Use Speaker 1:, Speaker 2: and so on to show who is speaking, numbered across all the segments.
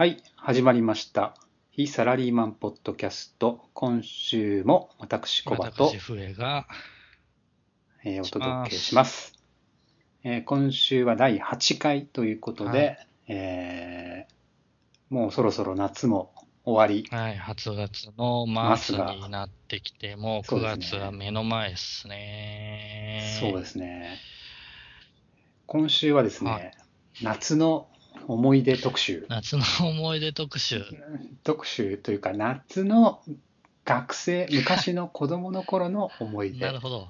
Speaker 1: はい、始まりました。非サラリーマンポッドキャスト。今週も私、コバと
Speaker 2: 私、、笛が、
Speaker 1: えーお届けします。えー今週は第8回ということで、
Speaker 2: はい
Speaker 1: えーもうそろそろ夏も終わり。
Speaker 2: はい、8月の末になってきて、もう9
Speaker 1: そうですね
Speaker 2: 月は目の前ですね。
Speaker 1: そうですね。今週はですね、
Speaker 2: はい
Speaker 1: 夏の思い出特集。
Speaker 2: 夏の思い出特集。
Speaker 1: 特集というか、夏の学生、昔の子供の頃の思い出
Speaker 2: なるほど。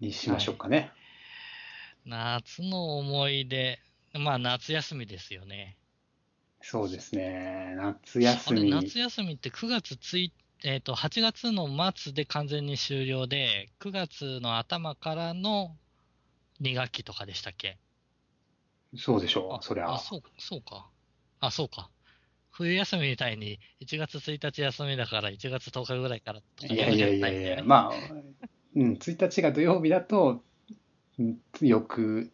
Speaker 1: にしましょうかね。
Speaker 2: 夏の思い出。まあ、夏休みですよね。
Speaker 1: そうですね。夏休み。
Speaker 2: 夏休みって9月1日、えっ、と、8月の末で完全に終了で、9月の頭からの2学期とかでしたっけ？
Speaker 1: そうでしょ
Speaker 2: あ
Speaker 1: う、そりゃ
Speaker 2: あ、。そう、そうか。あ、そうか。冬休みみたいに1月1日休みだから1月10日ぐらいからとか
Speaker 1: いやいやいやいや、
Speaker 2: あ、
Speaker 1: まあ、うん、1日が土曜日だと、うん翌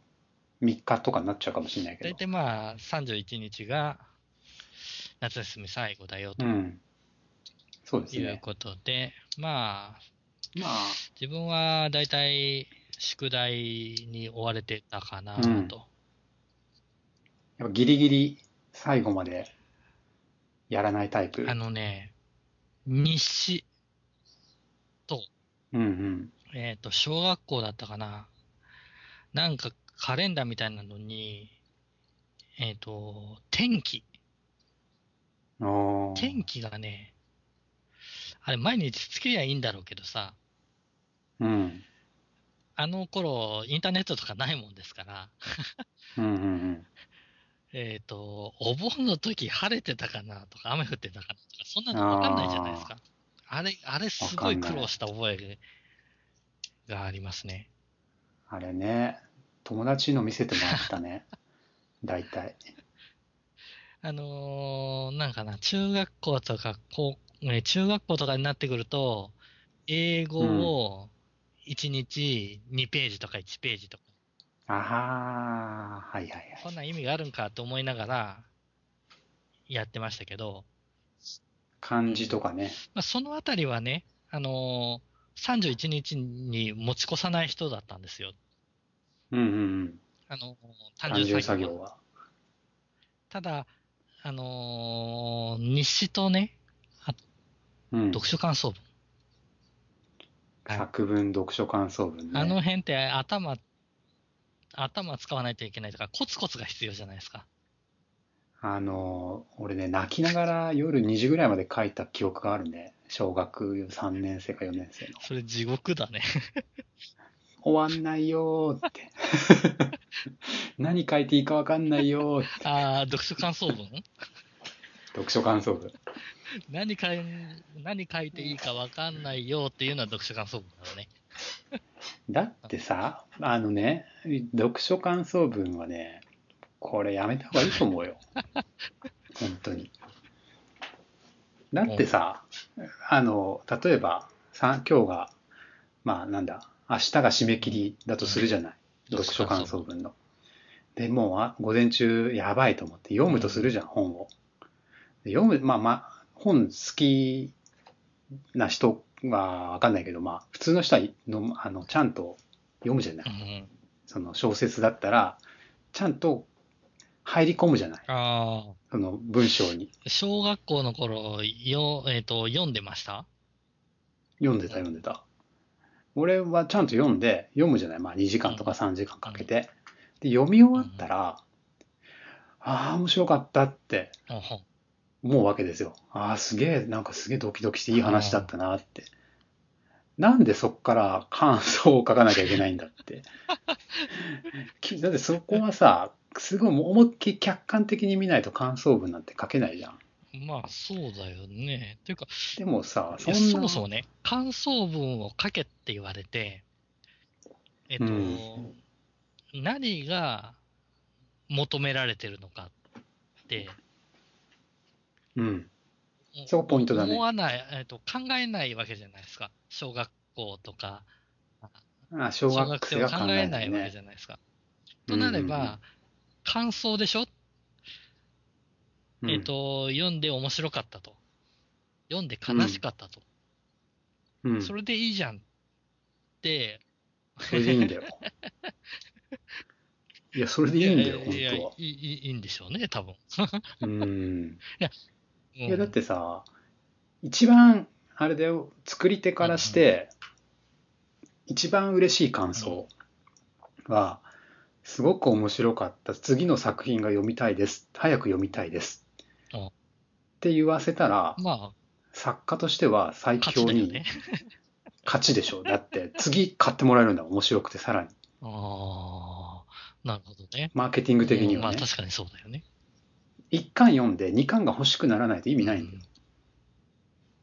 Speaker 1: 3日とかになっちゃうかもしれないけど。
Speaker 2: 大体まあ31日が夏休み最後だよと
Speaker 1: うん。そうです
Speaker 2: いう
Speaker 1: ね。
Speaker 2: ことで、まあ、
Speaker 1: まあ、
Speaker 2: 自分は大体宿題に追われてたかな
Speaker 1: うん
Speaker 2: と。
Speaker 1: やっぱギリギリ最後までやらないタイプ。
Speaker 2: あのね、日誌と、
Speaker 1: うんうん。
Speaker 2: えっ、と、小学校だったかな。なんかカレンダーみたいなのに、えっ、と、天気。天気がね、あれ毎日つけりゃいいんだろうけどさ、
Speaker 1: うん。
Speaker 2: あの頃インターネットとかないもんですから、
Speaker 1: うんうんうん。
Speaker 2: えっ、と、お盆の時晴れてたかなとか雨降ってたかなとか、そんなのわかんないじゃないですか。あれ、あれすごい苦労した覚えがありますね。
Speaker 1: あれね、友達の見せてもらったね。大体。
Speaker 2: あのーなんかな、中学校とか、こう、ね中学校とかになってくると、英語を1日2ページとか1ページとか、
Speaker 1: あはー、はいはいはい。
Speaker 2: こんな意味があるんかと思いながらやってましたけど、
Speaker 1: 漢字とかね。
Speaker 2: まあ、そのあたりはね、あのー31日に持ち越さない人だったんですよ。
Speaker 1: うんうんうん。
Speaker 2: あのー
Speaker 1: 単
Speaker 2: 単
Speaker 1: 純
Speaker 2: 純作業は。ただ、あのー日誌とね、
Speaker 1: うん。
Speaker 2: 読書感想文。はい
Speaker 1: 作文、読書感想文ね。
Speaker 2: あの辺って頭、頭使わないといけないとか、コツコツが必要じゃないですか。
Speaker 1: あの、俺ね、泣きながら夜2時ぐらいまで書いた記憶があるね。小学3年生か4年生の。
Speaker 2: それ地獄だね。
Speaker 1: 終わんないよーって。何書いていいかわかんないよーって。
Speaker 2: ああ、読書感想文？
Speaker 1: 読書感想文。
Speaker 2: 何かい、何書いていいかわかんないよっていうのは読書感想文だね。
Speaker 1: だってさ、あのね、読書感想文はね、これやめた方がいいと思うよ。本当に。だってさ、あの、例えば、さ今日が、まあなんだ、明日が締め切りだとするじゃない。
Speaker 2: うん
Speaker 1: 読書感想文の。で、もうあ午前中やばいと思って読むとするじゃん、本を。で読む、まあまあ、本好きな人はわかんないけど、まあ、普通の人はのあのちゃんと読むじゃな
Speaker 2: う
Speaker 1: い。
Speaker 2: ん。
Speaker 1: その小説だったら、ちゃんと入り込むじゃない。
Speaker 2: ああ、
Speaker 1: その文章に。
Speaker 2: 小学校の頃、よ、えっ、と、読んでました？
Speaker 1: 読んでた読んでた。俺はちゃんと読んで、読むじゃない。まあ2時間とか3時間かけて。で、読み終わったら、ああ、面白かったって思うわけですよ。ああ、すげえ、なんかすげえドキドキしていい話だったなって。なんでそっから感想を書かなきゃいけないんだって。きだってそこはさ、すごいもう思いっきり客観的に見ないと感想文なんて書けないじゃん。
Speaker 2: まあ、そうだよね。ていうか、
Speaker 1: でもさ、そ。
Speaker 2: そもそもね、感想文を書けって言われて、えっと、
Speaker 1: うん
Speaker 2: 何が求められてるのかって、
Speaker 1: うん。そこポイントだね
Speaker 2: 思わない、えっと、考えないわけじゃないですか。小学校とか、
Speaker 1: あ小
Speaker 2: 小
Speaker 1: 学生は
Speaker 2: 考
Speaker 1: 考えない
Speaker 2: わけじ
Speaker 1: ね。
Speaker 2: ゃないですか。となれば、
Speaker 1: うんうんうん
Speaker 2: 感想でしょ？
Speaker 1: うん
Speaker 2: えっ、、と、読んで面白かったと。読んで悲しかったと。
Speaker 1: うん、
Speaker 2: それでいいじゃんって、
Speaker 1: それでいいんだよ。いや、それでいいんだよ、本
Speaker 2: いやいや
Speaker 1: 当はい
Speaker 2: いいいいんでしょうね、多分。
Speaker 1: うん。
Speaker 2: うん
Speaker 1: いや、だってさ、一番、あれだよ、作り手からして、一番嬉しい感想は、すごく面白かった。次の作品が読みたいです。早く読みたいです。
Speaker 2: うん
Speaker 1: って言わせたら、
Speaker 2: ま
Speaker 1: 作家としては最強に
Speaker 2: ね。
Speaker 1: 勝ちでしょ。だって、次買ってもらえるんだ面白くて、さらに。
Speaker 2: ああ、なるほどね。
Speaker 1: マーケティング的にはね。
Speaker 2: あ確かにそうだよね。
Speaker 1: 一巻読んで二巻が欲しくならないと意味ないんだよ。
Speaker 2: うん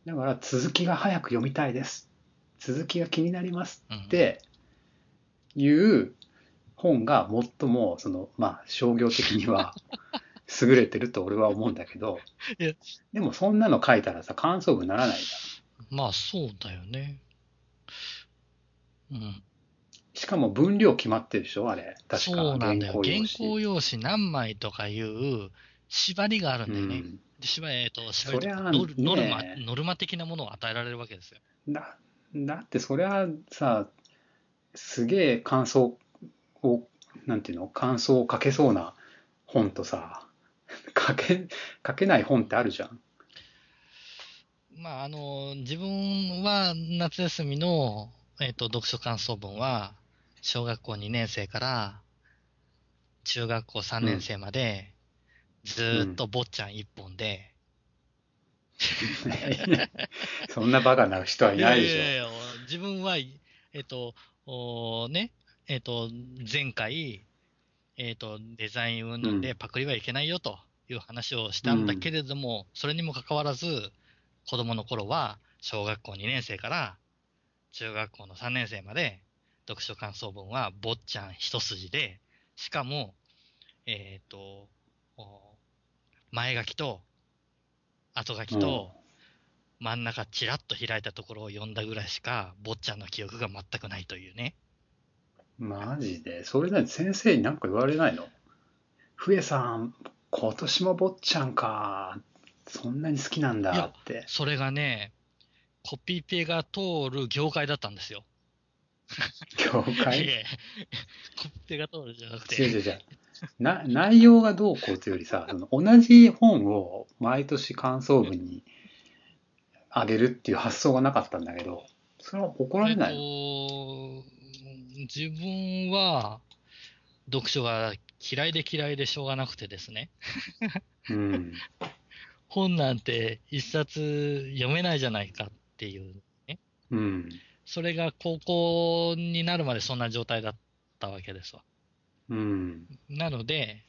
Speaker 1: だから、続きが早く読みたいです。続きが気になります。
Speaker 2: うん
Speaker 1: っていう本が最もそのまあ商業的には 優れてると俺は思うんだけどでもそんなの書いたらさ感想文にならないじ
Speaker 2: まあそうだよね。うん。
Speaker 1: ゃんしかも分量決まってるでしょあれ確か
Speaker 2: そうなんだよ。原
Speaker 1: 原稿用紙
Speaker 2: 稿用紙何枚とかいう縛りがあるんだよね。
Speaker 1: うん
Speaker 2: で縛り、えっと、縛りノルノルマ
Speaker 1: ね
Speaker 2: ノルマ的なものを与えられるわけですよ。
Speaker 1: だだってそりゃさすげえ感想をなんていうの？感想を書けそうな本とさ 書け書けない本ってあるじゃん
Speaker 2: まあ、あの、自分は夏休みの、えっと、読書感想文は、小学校2年生から中学校3年生まで、ずーっと坊ちゃん一本で、
Speaker 1: そんなバカな人はいないでしょ。
Speaker 2: やいやいや自分は、えっと、おね、えっと、前回、えっと、デザイン云々でパクリはいけないよという話をしたんだけれども、それにもかかわらず、子供の頃は、小学校2年生から中学校の3年生まで、読書感想文は坊ちゃん一筋で、しかも、えっ、と、お前書きと、後書きと、真ん中チラッと開いたところを読んだぐらいしか、坊ちゃんの記憶が全くないというね。
Speaker 1: マジで？それなに先生に何か言われないの？笛さん今年も坊ちゃんか。そんなに好きなんだって。
Speaker 2: それがね、コピペが通る業界だったんですよ。
Speaker 1: 業界？
Speaker 2: コピペが通るじゃなくて。
Speaker 1: 違う違う違う な内容がどうこうというよりさその同じ本を毎年感想文にあげるっていう発想がなかったんだけどそれは怒られないの、
Speaker 2: えっと、自分は、読書が嫌いで嫌いでしょうがなくてですね。
Speaker 1: うん
Speaker 2: 本なんて一冊読めないじゃないかっていう。
Speaker 1: うん
Speaker 2: それが高校になるまでそんな状態だったわけですわ。
Speaker 1: うん
Speaker 2: なので、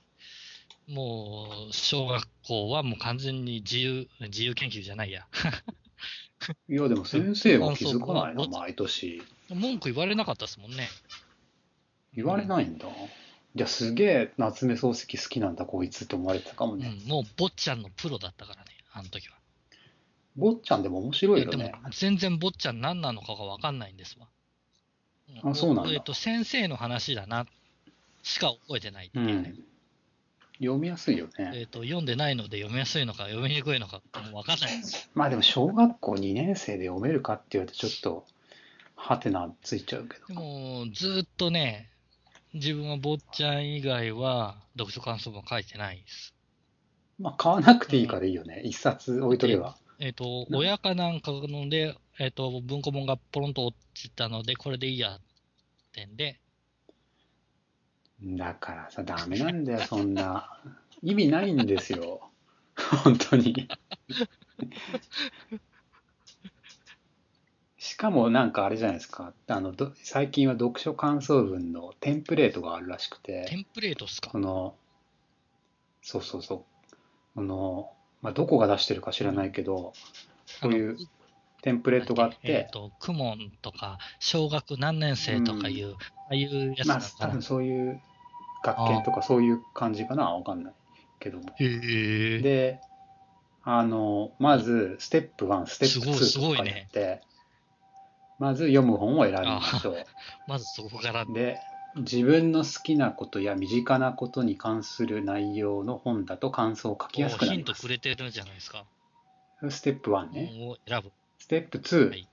Speaker 2: もう、小学校はもう完全に自由、自由研究じゃないや。
Speaker 1: いやでも先生は気づかないの
Speaker 2: うん
Speaker 1: 毎年
Speaker 2: 文句言われなかったですもんね。
Speaker 1: 言われないんだ。じゃあすげえ夏目漱石好きなんだこいつって思われてたかも
Speaker 2: うん
Speaker 1: ね。、
Speaker 2: もう坊ちゃんのプロだったからね、あの時は。
Speaker 1: 坊ちゃんでも面白いよ
Speaker 2: でも
Speaker 1: ね。、
Speaker 2: 全然坊ちゃん何なのかがわかんないんですわ。
Speaker 1: あそうなんだ
Speaker 2: えっと、先生の話だな、しか覚えてないって
Speaker 1: う
Speaker 2: いうね。
Speaker 1: ん。読みやすいよね。
Speaker 2: えっと、読んでないので読みやすいのか読みにくいのかもうわかんない。
Speaker 1: まあでも小学校2年生で読めるかって言われてちょっとハテナついちゃうけど。
Speaker 2: でも、ずーっとね、自分は坊ちゃん以外は読書感想文書いてないです。
Speaker 1: まあ買わなくていいからいいよね。一冊置いとけば。
Speaker 2: えっ、と、
Speaker 1: な
Speaker 2: 親かなんかので、えっ、と、文庫本がポロンと落ちたので、これでいいやってんで、
Speaker 1: だからさ、ダメなんだよ、そんな。意味ないんですよ。本当に。しかもなんかあれじゃないですか。あの、ど最近は読書感想文のテンプレートがあるらしくて。
Speaker 2: テンプレートっすか？
Speaker 1: その、そうそうそう。あの、まあ、どこが出してるか知らないけど、そういうテンプレートがあっ
Speaker 2: え
Speaker 1: て
Speaker 2: っ、、と、クモンとか、小学何年生とかいう、ああいうやつ
Speaker 1: まあ、
Speaker 2: だから
Speaker 1: 多分。そういう学研とかそういう感じかなわかんないけども。
Speaker 2: へえ。
Speaker 1: で、あの、まず、ステップ1、ステップ
Speaker 2: すごい
Speaker 1: 2とかやって、まず読む本を選びましょう。
Speaker 2: まずそこから、
Speaker 1: で、自分の好きなことや身近なことに関する内容の本だと感想を書きやすくな
Speaker 2: ヒントく
Speaker 1: ります。
Speaker 2: れてるじゃないですか。
Speaker 1: ステップ1ね。
Speaker 2: 選ぶ。
Speaker 1: ステップ2、
Speaker 2: はい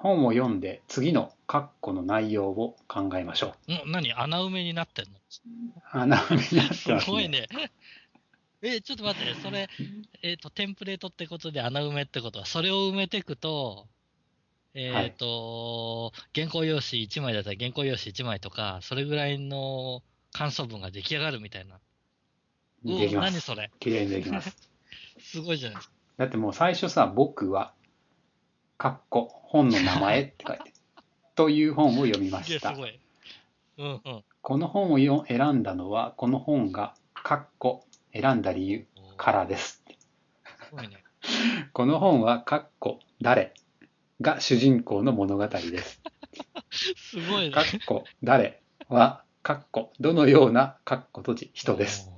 Speaker 1: 本を読んで次の括弧の内容を考えましょう。
Speaker 2: ん何？穴埋めになってんの？
Speaker 1: 穴埋めになって
Speaker 2: す
Speaker 1: ます
Speaker 2: ごいね。え、ちょっと待って、それ、えっ、と、テンプレートってことで穴埋めってことは、それを埋めていくと、えっ、と、原稿用紙1枚だったら原稿用紙1枚とか、それぐらいの感想文が出来上がるみたいな。う
Speaker 1: できます。
Speaker 2: 何それ？
Speaker 1: 綺麗にできます。
Speaker 2: すごいじゃないですか。
Speaker 1: だってもう最初さ、僕は、括弧、本の名前って書いて、という本を読みますした。
Speaker 2: うんうん。
Speaker 1: この本をよ選んだのは、この本が、括弧、選んだ理由からです。
Speaker 2: すね。
Speaker 1: この本は、括弧、誰が主人公の物語です。
Speaker 2: すごいね。
Speaker 1: 括弧、誰は、括弧、どのような、括弧閉じ、人です。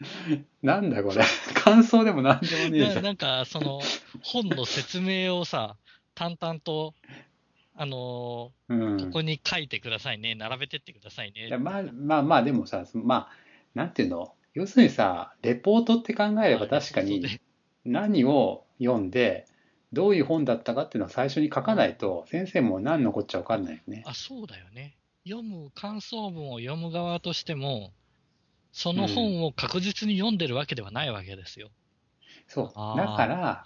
Speaker 1: なんだこれ。感想でもなんでもねえじゃ。
Speaker 2: ななんんか、その、本の説明をさ、淡々と、あの
Speaker 1: うん
Speaker 2: ーここに書いてくださいね、並べてってくださいね
Speaker 1: いや。まあまあまあでもさまあなんていうの？要するにさレポートって考えれば確かに何を読んでどういう本だったかっていうのを最初に書かないと先生も何のこっちゃ分かんないよね。
Speaker 2: あ、そうだよね。読む、感想文を読む側としても、その本を確実に読んでるわけではないわけですよ。
Speaker 1: そうだから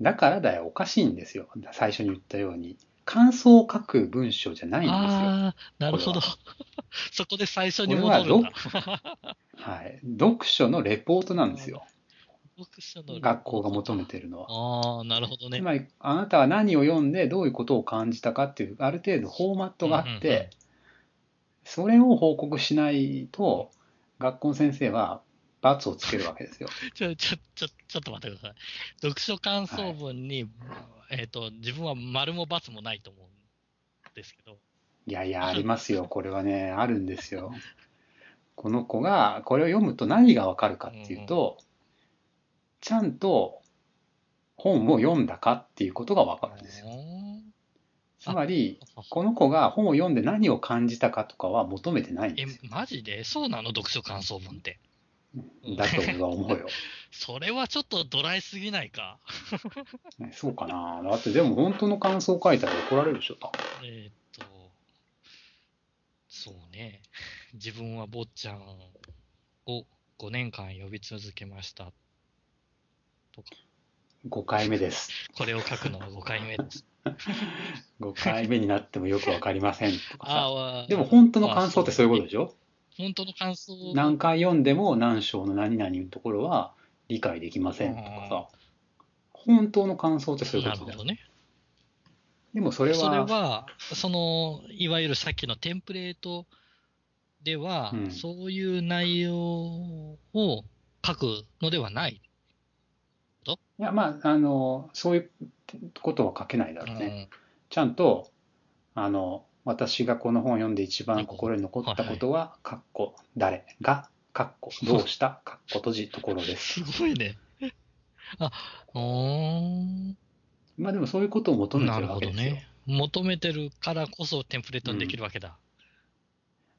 Speaker 1: だからだよおかしいんですよ最初に言ったように感想を書く文章じゃないんですよ。
Speaker 2: ああ、なるほど
Speaker 1: こ。
Speaker 2: そこで最初に戻るんだ。
Speaker 1: はい、読書のレポートなんですよ
Speaker 2: 読書の
Speaker 1: 学校が求めてるのは。
Speaker 2: ああ、なるほどね
Speaker 1: つ。まりあなたは何を読んでどういうことを感じたかっていうある程度フォーマットがあって、
Speaker 2: うんうんうん
Speaker 1: それを報告しないと学校の先生は罰をつけるわけですよ。
Speaker 2: ちょ、ちょ、ちょ、ちょっと待ってください。読書感想文に、えっ、と、自分は丸も×もないと思うんですけど。
Speaker 1: いやいやありますよこれはねあるんですよ。この子がこれを読むと何がわかるかっていうと、ちゃんと本を読んだかっていうことがわかるんですよ。つまりこの子が本を読んで何を感じたかとかは求めてないん
Speaker 2: え
Speaker 1: ですよ。、
Speaker 2: マジで？そうなの？読書感想文って。
Speaker 1: だと俺は思うよ。
Speaker 2: それはちょっとドライすぎないか？
Speaker 1: ねそうかな。だってでも本当の感想を書いたら怒られるでしょ、多分
Speaker 2: えーっと、そうね。自分は坊ちゃんを5年間呼び続けました。とか、
Speaker 1: 5回目です。
Speaker 2: これを書くのは5回目です。
Speaker 1: 5回目になってもよくわかりませんとかさ。でも本当の感想ってそういうことでしょ？
Speaker 2: 本当の感想を
Speaker 1: 何回読んでも何章の何々のところは理解できませんとかさ。本当の感想ってそういうことだよ
Speaker 2: なるほど。ね。
Speaker 1: でもそれは、
Speaker 2: それは、その、いわゆるさっきのテンプレートでは、
Speaker 1: うん
Speaker 2: そういう内容を書くのではない。
Speaker 1: いや、まあ、あの、そういうことは書けないだろうね。
Speaker 2: うん
Speaker 1: ちゃんと、あの、私がこの本を読んで一番心に残ったことは、かっこ誰が、かっこどうした、かっこ閉じところです。
Speaker 2: すごいね。あ、うーん。
Speaker 1: まあでもそういうことを求めて
Speaker 2: る
Speaker 1: わけですよ。
Speaker 2: ね。求めてるからこそテンプレートにできるわけだ。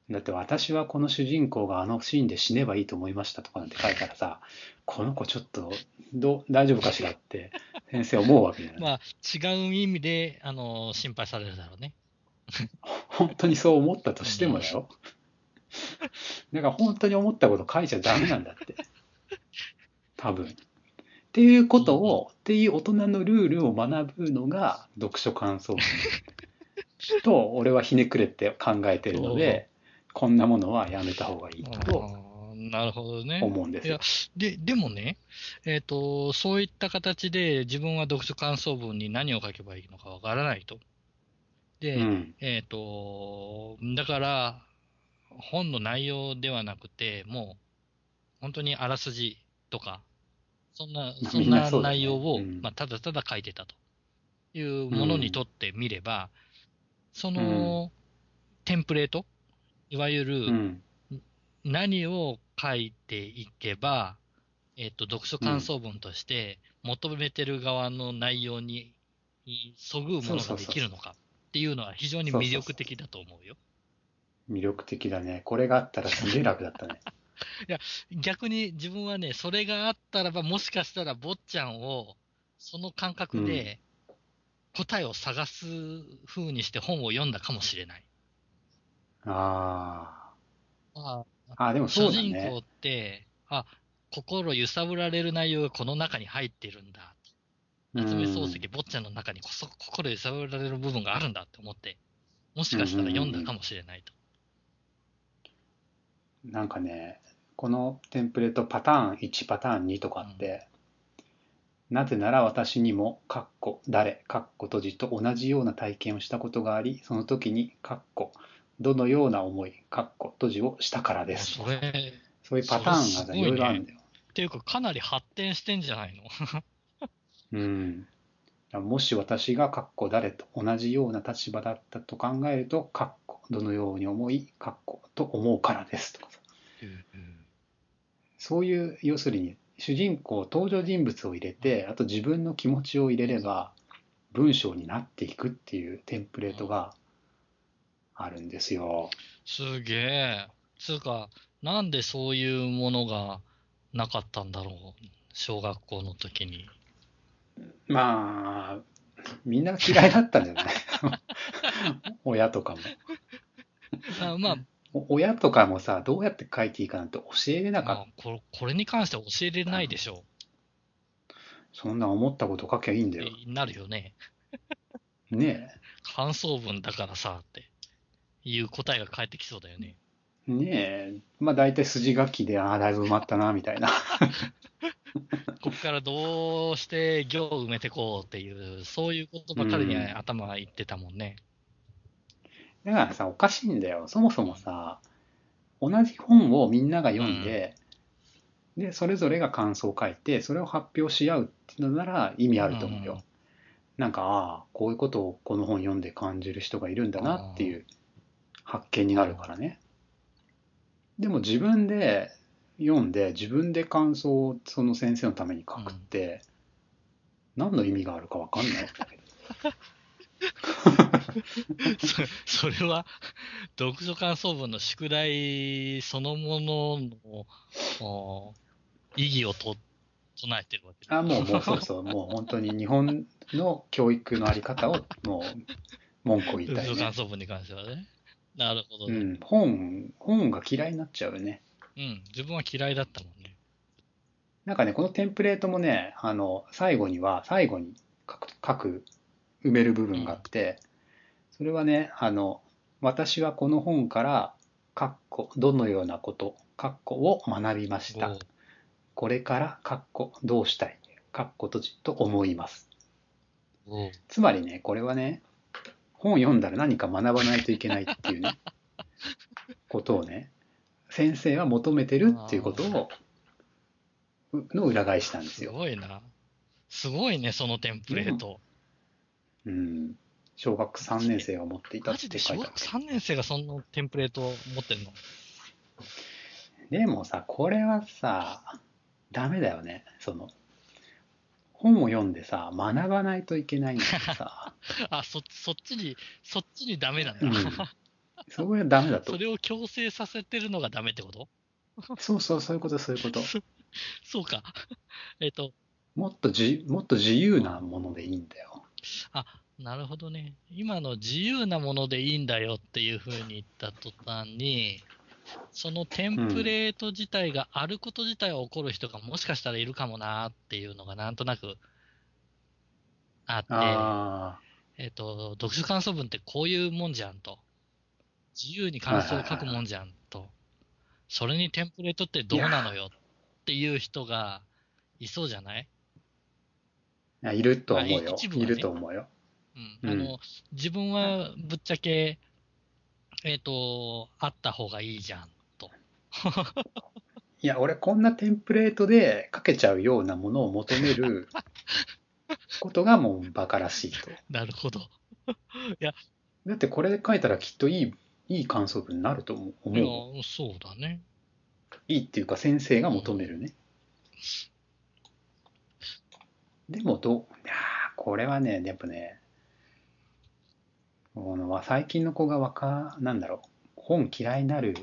Speaker 1: だって私はこの主人公があのシーンで死ねばいいと思いましたとかなんて書いたらさ、この子ちょっとどう大丈夫かしらって先生思うわけじゃない。
Speaker 2: まあ、違う意味で、あの、心配されるだろうね。
Speaker 1: 本当にそう思ったとしてもだよ。だから本当に思ったこと書いちゃダメなんだって。多分。っていうことを、っていう大人のルールを学ぶのが読書感想文と俺はひねくれて考えてるので、こんなものはやめた方がいいと
Speaker 2: なるほどね。
Speaker 1: 思うんですよ。
Speaker 2: で、でもね、えっ、と、そういった形で自分は読書感想文に何を書けばいいのかわからないと。で、
Speaker 1: うん。
Speaker 2: えっ、と、だから、本の内容ではなくて、もう、本当にあらすじとか、そんな、そん
Speaker 1: な
Speaker 2: 内容を、
Speaker 1: うん
Speaker 2: まあ、ただただ書いてたというものにとってみれば、その、テンプレート、いわゆる、
Speaker 1: うん。
Speaker 2: 何を書いていけば、えっ、と、読書感想文として求めてる側の内容ににそぐうものができるのかっていうのは非常に魅力的だと思うよ。
Speaker 1: 魅力的だね。これがあったらすげえ楽だったね。
Speaker 2: 逆に自分はね、それがあったらば、もしかしたら坊ちゃんを、その感覚で答えを探す風にして本を読んだかもしれない。
Speaker 1: あ
Speaker 2: あ
Speaker 1: あ。あ、でもそ
Speaker 2: 主
Speaker 1: うだね。
Speaker 2: 人公って、あ、心揺さぶられる内容がこの中に入ってるんだ。夏目漱石、坊ちゃんの中にこそ心揺さぶられる部分があるんだって思って、もしかしたら読んだかもしれないと。
Speaker 1: なんかね、このテンプレートパターン1、パターン2とかあって、なぜなら私にも、かっこ誰、かっこ閉じと同じような体験をしたことがあり、その時に、かっこどのような思い、かっこ閉じをしたからです。
Speaker 2: それ、っ
Speaker 1: そういうパターンが
Speaker 2: いね
Speaker 1: いろいろあるんだよ。
Speaker 2: ていうかかなり発展してんじゃないの？
Speaker 1: うん。もし私がかっこ誰と同じような立場だったと考えると、かっこどのように思い、かっこと思うからですとかさ。そういう、要するに、主人公、登場人物を入れて、あと自分の気持ちを入れれば、文章になっていくっていうテンプレートがあるんですよ。
Speaker 2: すげえ。つうか、なんでそういうものがなかったんだろう。小学校の時に。
Speaker 1: まあ、みんな嫌いだったんじゃない？親とかも。
Speaker 2: あまあ、
Speaker 1: お親とかもさ、どうやって書いていいかなんて教えれなか
Speaker 2: ま
Speaker 1: った。
Speaker 2: あこれこれに関しては教えれないでしょ
Speaker 1: そんな思ったこと書きゃいいんだ
Speaker 2: う。
Speaker 1: よ。
Speaker 2: なるよね。
Speaker 1: ね
Speaker 2: 感想文だからさ、っていう答えが返ってきそうだよね。
Speaker 1: え。ねえ。まあ大体筋書きで、ああ、だいぶ埋まったな、みたいな。
Speaker 2: ここからどうして行を埋めてこうっていう、そういうことばかりに
Speaker 1: うん
Speaker 2: 頭がいってたもんね。
Speaker 1: だからさ、おかしいんだよ。そもそもさ、同じ本をみんなが読んで、で、それぞれが感想を書いて、それを発表し合うっていうのなら意味あると思うよ。
Speaker 2: うん
Speaker 1: なんか、ああ、こういうことをこの本読んで感じる人がいるんだなっていう発見になるからね。でも自分で読んで、自分で感想をその先生のために書くって、何の意味があるかわかんないわけだけど。
Speaker 2: そそれは、読書感想文の宿題そのもののお意義をと唱えてるわけだ
Speaker 1: あ、もう、もう、そうそう、もう本当に日本の教育のあり方を、もう、文句を言いたいね
Speaker 2: 読書感。想文に関してはね。なるほどね。
Speaker 1: うん、本、本が嫌いになっちゃうよね。
Speaker 2: うん、自分は嫌いだったもんね。
Speaker 1: なんかね、このテンプレートもね、あの、最後には、最後に書く、書く、埋める部分があって、それはね、あの、私はこの本から、かっこ、どのようなこと、かっこを学びました。これから、かっこ、どうしたい、かっこ閉じと思います。つまりね、これはね、本読んだら何か学ばないといけないっていうね、ことをね、先生は求めてるっていうことを、うの裏返しなんです
Speaker 2: す
Speaker 1: よ。
Speaker 2: ごいな。すごいね、そのテンプレート。
Speaker 1: うん。小学3年生が持っていたっ
Speaker 2: マジで小学
Speaker 1: て書いてある。
Speaker 2: 3年生がそのテンプレートを持ってんの？
Speaker 1: でもさ、これはさ、ダメだよね。その、本を読んでさ、学ばないといけないんだけどさ、
Speaker 2: あ、そ、そっちに、そっちにダメなんだ。
Speaker 1: うん。それはダメだと
Speaker 2: そ。れを強制させてるのがダメってこと？
Speaker 1: そうそう、そういうこと、そういうこと。
Speaker 2: そうか。えっと、
Speaker 1: もっとじ、もっと自由なものでいいんだよ。
Speaker 2: あ、なるほどね。今の自由なものでいいんだよっていうふうに言った途端に、そのテンプレート自体があること自体は起こる人がもしかしたらいるかもなっていうのがなんとなくあって、
Speaker 1: あ
Speaker 2: えっ、と、読書感想文ってこういうもんじゃんと。自由に感想を書くもんじゃんと。それにテンプレートってどうなのよっていう人がいそうじゃない？
Speaker 1: あ。いると思う
Speaker 2: あ
Speaker 1: よ。
Speaker 2: 一部はいね
Speaker 1: ると思うよ。
Speaker 2: うん。
Speaker 1: うん
Speaker 2: あの、自分はぶっちゃけ、えっ、と、あった方がいいじゃんと。
Speaker 1: いや、俺こんなテンプレートで書けちゃうようなものを求める ことがもうバカらしいと。
Speaker 2: なるほど。
Speaker 1: だってこれで書いたらきっといい、いい感想文になると思う。
Speaker 2: いや、そうだね。
Speaker 1: いいっていうか先生が求めるね。でもどう、いやーこれはね、やっぱね、この最近の子がわか、なんだろう、本嫌いになる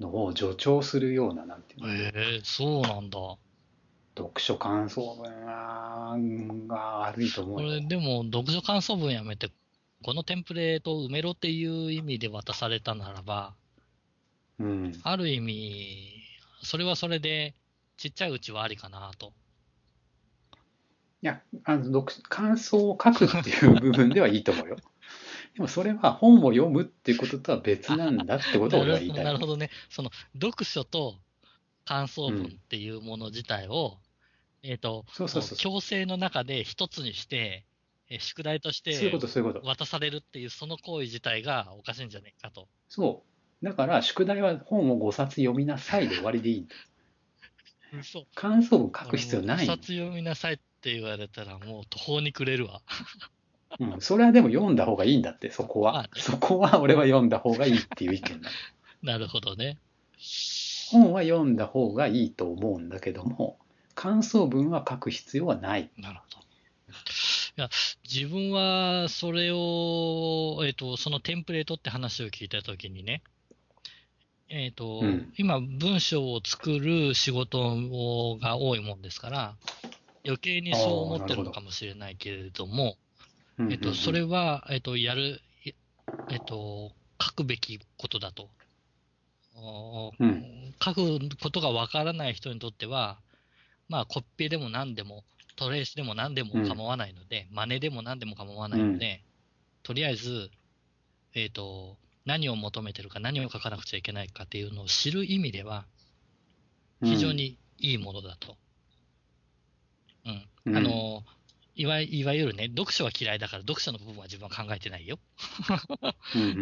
Speaker 1: のを助長するような、なんていうの、
Speaker 2: ええそうなんだ。
Speaker 1: 読書感想文はが悪いと思
Speaker 2: こ
Speaker 1: うよ
Speaker 2: れ。でも、読書感想文やめて、このテンプレートを埋めろっていう意味で渡されたならば、
Speaker 1: うん。
Speaker 2: ある意味、それはそれで、ちっちゃいうちはありかなと。
Speaker 1: いや、あの、読感想を書くっていう部分ではいいと思うよ。でもそれは本を読むっていうこととは別なんだってことを俺は言いたい。
Speaker 2: なるほどね。その、読書と感想文っていうもの自体を、えっ、と、
Speaker 1: そうそうそう
Speaker 2: 強制の中で一つにして、え宿題として。渡されるっていうその行為自体がおかしいんじゃないかと。
Speaker 1: そう。だから、宿題は本を5冊読みなさいで終わりでいいんだ。
Speaker 2: 嘘。
Speaker 1: 感想文書く必要ない
Speaker 2: 一。冊読みなさいって言われたらもう途方に暮れるわ。
Speaker 1: うん。それはでも読んだ方がいいんだって、そこは。そこは俺は読んだ方がいいっていう意見だ。
Speaker 2: なるほどね。
Speaker 1: 本は読んだ方がいいと思うんだけども、感想文は書く必要はない。
Speaker 2: なるほど。いや、自分はそれを、えっ、と、そのテンプレートって話を聞いたときにね、えっ、と、
Speaker 1: うん
Speaker 2: 今文章を作る仕事をが多いもんですから、余計にそう思ってるのかもしれないけれども、
Speaker 1: うん
Speaker 2: えっ、と、それは、えっ、と、やる、えっ、と、書くべきことだと。お
Speaker 1: うん
Speaker 2: 書くことがわからない人にとっては、まあ、コッピーでも何でも、トレースでも何でも構わないので、真似でも何でも構わないので、とりあえず、えっ、と、何を求めてるか、何を書かなくちゃいけないかっていうのを知る意味では、非常にいいものだと。うん。
Speaker 1: うん
Speaker 2: あの、いわいわゆるね、読書は嫌いだから、読書の部分は自分は考えてないよ。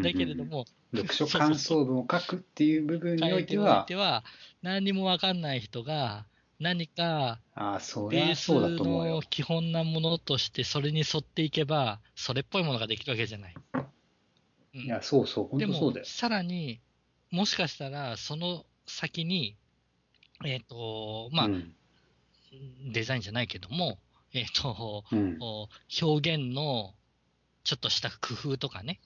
Speaker 2: だけれども、
Speaker 1: 読書感想文を書くっていう部分においては、
Speaker 2: ては、何にもわかんない人が、何かベースの。基本なものとして、それに沿っていけば、それっぽいものができるわけじゃない。うん
Speaker 1: いや、そうそう、本
Speaker 2: でも
Speaker 1: 当そうだ、よ。
Speaker 2: さらに、もしかしたら、その先に、えっ、と、まあ、
Speaker 1: うん
Speaker 2: デザインじゃないけども、えっ、と、
Speaker 1: うん。
Speaker 2: 表現のちょっとした工夫とかね、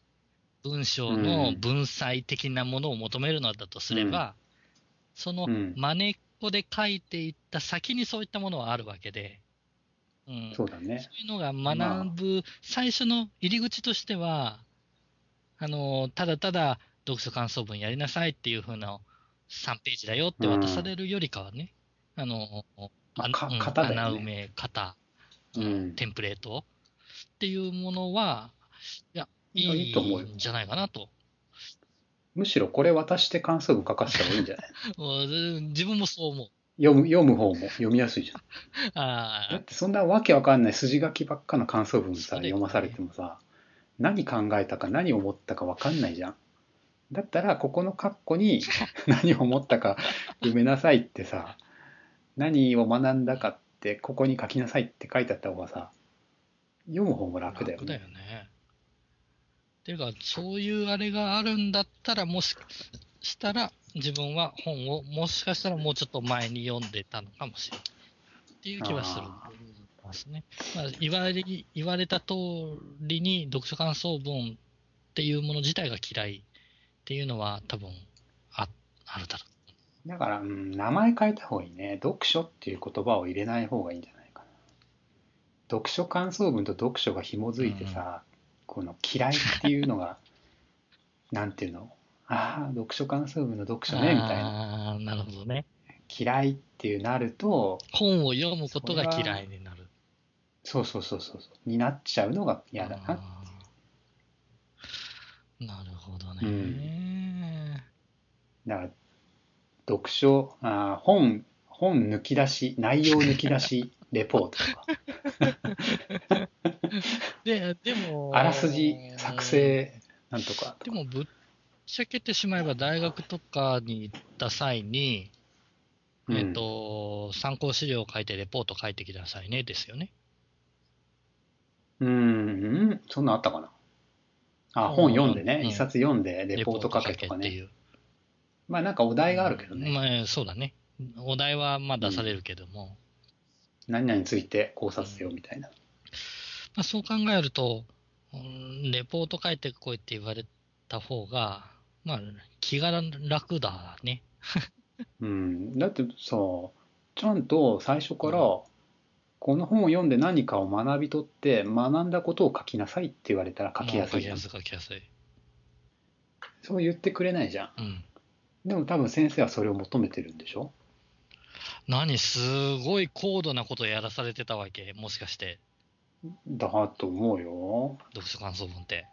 Speaker 2: 文章の文才的なものを求めるのだとすれば、その
Speaker 1: うん。
Speaker 2: 真似っこで書いていった先にそういったものはあるわけで、うん、
Speaker 1: そうだね。
Speaker 2: そういうのが学ぶ最初の入り口としては、あの、ただただ読書感想文やりなさいっていう風な3ページだよって渡されるよりかはね、あの、
Speaker 1: まあか
Speaker 2: うん。
Speaker 1: 型だよね。
Speaker 2: 穴埋め、型、
Speaker 1: うん
Speaker 2: テンプレートっていうものは、いや、
Speaker 1: いやいと思う
Speaker 2: んじゃないかなと。
Speaker 1: むしろこれ渡して感想文書かせた方がいいんじゃない？
Speaker 2: うん自分もそう思う。
Speaker 1: 読む読む方も読みやすいじゃん。
Speaker 2: ああ
Speaker 1: だっ、てそんなわけわかんない筋書きばっかの感想文さ、読まされてもさ、何考えたか何思ったかわかんないじゃん。だったら、ここの括弧に 何を思ったか埋めなさいってさ、何を学んだかって、ここに書きなさいって書いてあった方がさ、読む方も楽だよ
Speaker 2: 楽だ
Speaker 1: ね。
Speaker 2: よね。っていうか、そういうあれがあるんだったら、もしかしたら、自分は本を、もしかしたらもうちょっと前に読んでたのかもしれない。っていう気はするすね。まあ、言われ、言われた通りに、読書感想文っていうもの自体が嫌いっていうのは多分、あ、あるだろ
Speaker 1: だから、うん、名前変えた方がいいね。読書っていう言葉を入れない方がいいんじゃないかな。読書感想文と読書が紐づいてさ、この嫌いっていうのが、なんていうの？ああ、読書感想文の読
Speaker 2: う。
Speaker 1: 書ね、みたいな。
Speaker 2: ああ、なるほどね。
Speaker 1: 嫌いっていうなると、
Speaker 2: 本を読むことが嫌いになる。
Speaker 1: そうそうそうそうそう、になっちゃうのが嫌だな。
Speaker 2: なるほどね。
Speaker 1: だから、読書、あー本、本抜き出し、内容抜き出し、レポートとか、
Speaker 2: で、でも、
Speaker 1: あらすじ作成なんとか。
Speaker 2: でも、ぶっちゃけてしまえば、大学とかに行った際に、
Speaker 1: うん
Speaker 2: えっ、と、参考資料を書いて、レポート書いてきなさいね、ですよね。
Speaker 1: うん、うんそんなんあったかな。あ、
Speaker 2: うん
Speaker 1: 本読んでね、
Speaker 2: うん
Speaker 1: 一冊読んでレポート書けとかね。まあなんかお題があるけどね。
Speaker 2: まあ、そうだね。お題はまあ出されるけども、
Speaker 1: 何々について考察せよみたいな。
Speaker 2: まあ、そう考えると、うんレポート書いてこいって言われた方が、まあ、気が楽だね。
Speaker 1: うん。だってさ、ちゃんと最初から、この本を読んで何かを学び取って、学んだことを書きなさいって言われたら書きやすいじゃ
Speaker 2: 書きや。すい、書きやすい。
Speaker 1: そう言ってくれないじゃん。
Speaker 2: うん。
Speaker 1: でも多分先生はそれを求めてるんでしょ？
Speaker 2: 何、すごい高度なことやらされてたわけ？もしかして、
Speaker 1: だと思うよ。
Speaker 2: 読書感想文って。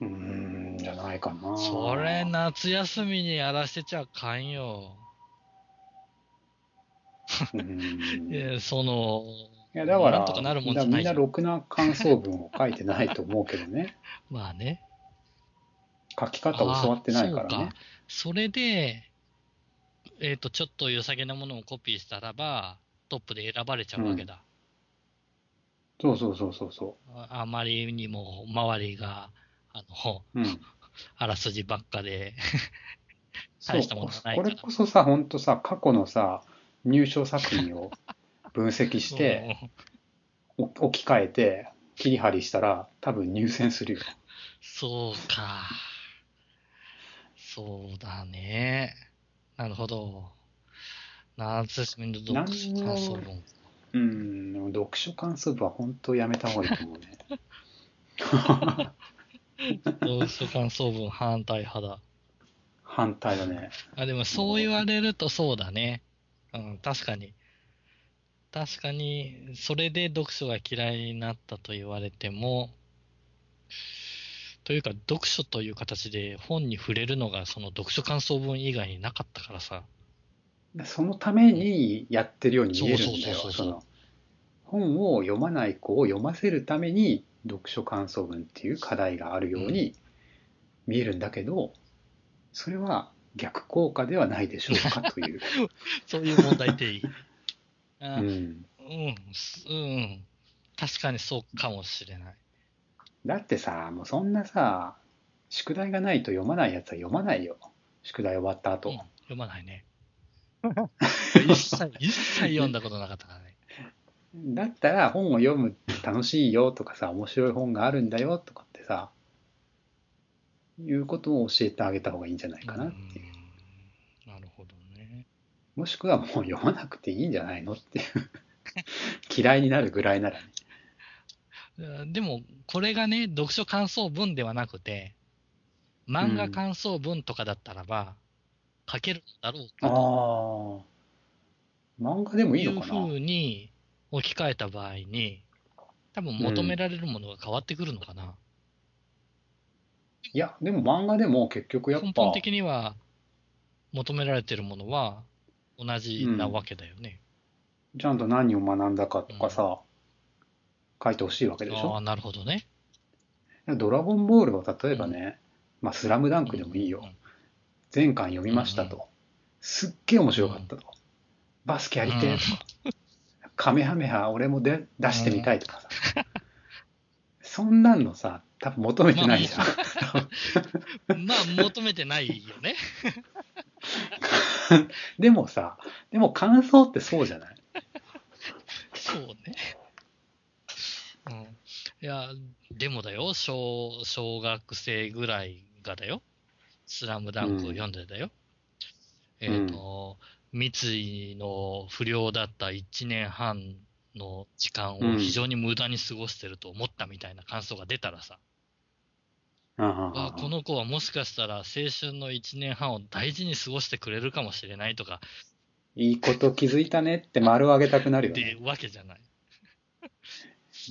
Speaker 1: うーん、じゃないかな。
Speaker 2: それ、夏休みにやらせちゃあかんよ。
Speaker 1: うん。
Speaker 2: いや、その、
Speaker 1: いや、だから、
Speaker 2: なんとかなるもんじゃないじゃん。
Speaker 1: なろくな感想文を書いてないと思うけどね。
Speaker 2: まあね。
Speaker 1: 書き方を教わってないからね
Speaker 2: あそ。それで、えっ、と、ちょっと良さげなものをコピーしたらば、トップで選ばれちゃうわけだ。
Speaker 1: そうそうそうそうそ
Speaker 2: ああまりにも周りが、あの、
Speaker 1: う。うん。
Speaker 2: あらすじばっかで、
Speaker 1: そう
Speaker 2: 大したものがない
Speaker 1: こ
Speaker 2: から
Speaker 1: れこそさ、本当さ、過去のさ、入賞作品を分析して、お置き換えて、切り張りしたら、多分入選するよ。
Speaker 2: そうか。そうだね。なるほど。夏休みの読書感想文。
Speaker 1: うん、読書感想文は本当やめた方がいいと思うね。
Speaker 2: 読書感想文反対派だ。
Speaker 1: 反対だね。
Speaker 2: あ、でもそう言われるとそうだね。うん、確かに。確かに、それで読書が嫌いになったと言われても、というか、読書という形で本に触れるのが、その読書感想文以外になかったからさ。
Speaker 1: そのためにやってるように見えるんだよ。本を読まない子を読ませるために読書感想文っていう課題があるように見えるんだけど、それは逆効果ではないでしょうかという。
Speaker 2: そういう問題定義。あ
Speaker 1: うん、
Speaker 2: うん、すうん。確かにそうかもしれない。
Speaker 1: だってさ、もうそんなさ、宿題がないと読まないやつは読まないよ。宿題終わった後。
Speaker 2: うん、読まないね。一切、一切読んだことなかったからね。
Speaker 1: だったら本を読むって楽しいよとかさ、面白い本があるんだよとかってさ、いうことを教えてあげた方がいいんじゃないかなっていう。
Speaker 2: うんなるほどね。
Speaker 1: もしくはもう読まなくていいんじゃないのっていう。嫌いになるぐらいならね。
Speaker 2: うんでも、これがね、読書感想文ではなくて、漫画感想文とかだったらば、書けるだろう
Speaker 1: ああ
Speaker 2: かと
Speaker 1: 漫画でもいい
Speaker 2: いうふ
Speaker 1: のかな？
Speaker 2: うに置き換えた場合に、多分求められるものが変わってくるのかな。
Speaker 1: いや、でも漫画でも結局やっぱ
Speaker 2: 根本、的には求められてるものは同じなわけだよね。
Speaker 1: ちゃんと何を学んだかとかさ、書いてほしいわけでしょ？
Speaker 2: ああ、なるほどね。
Speaker 1: ドラゴンボールを例えばね、まあスラムダンクでもいいよ
Speaker 2: うん。うん
Speaker 1: 全巻読みましたと。すっげえ面白かったと。バスケやりてえとか。カメハメハ俺もで出してみたいとかさ。そんなんのさ、多分求めてないじゃん。
Speaker 2: まあ、求めてないよね。
Speaker 1: でもさ、でも感想ってそうじゃない？
Speaker 2: そうね。うん。いや、でもだよ、小、小学生ぐらいがだよ。スラムダンクを読んでだよ。えっ、と、三井の不良だった1年半の時間を非常に無駄に過ごしてると思ったみたいな感想が出たらさ、
Speaker 1: うんうんうん
Speaker 2: あこの子はもしかしたら青春の1年半を大事に過ごしてくれるかもしれないとか、
Speaker 1: いいこと気づいたねって丸をあげたくなるよ
Speaker 2: って
Speaker 1: ね。
Speaker 2: わけじゃない。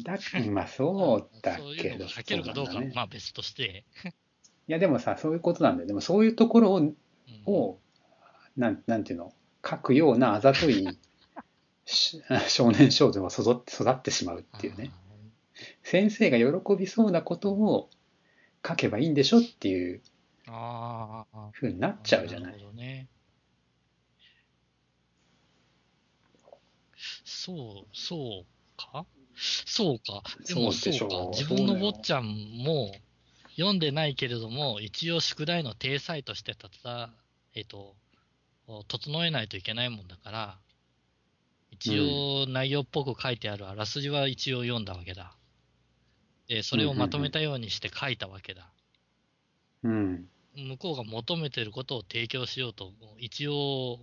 Speaker 1: だまあそうだけど。
Speaker 2: うのが書けるかどうか
Speaker 1: ね
Speaker 2: まあ別として、
Speaker 1: いやでもさ、そういうことなんだよ。でもそういうところを
Speaker 2: うん
Speaker 1: を、なんなんていうの、書くようなあざとい し少年少女が育って育ってしまうっていうね。先生が喜びそうなことを書けばいいんでしょっていうふうになっちゃうじゃない
Speaker 2: る。ほどね。そう、そうか？そうか。でも
Speaker 1: そうでしょう。
Speaker 2: 自分の坊ちゃんも読んでないけれども、一応宿題の体裁としてたた、えっ、と、整えないといけないもんだから、一応内容っぽく書いてあるあらすじは一応読んだわけだ。で、それをまとめたようにして書いたわけだ。
Speaker 1: うん。
Speaker 2: 向こうが求めてることを提供しようと、一応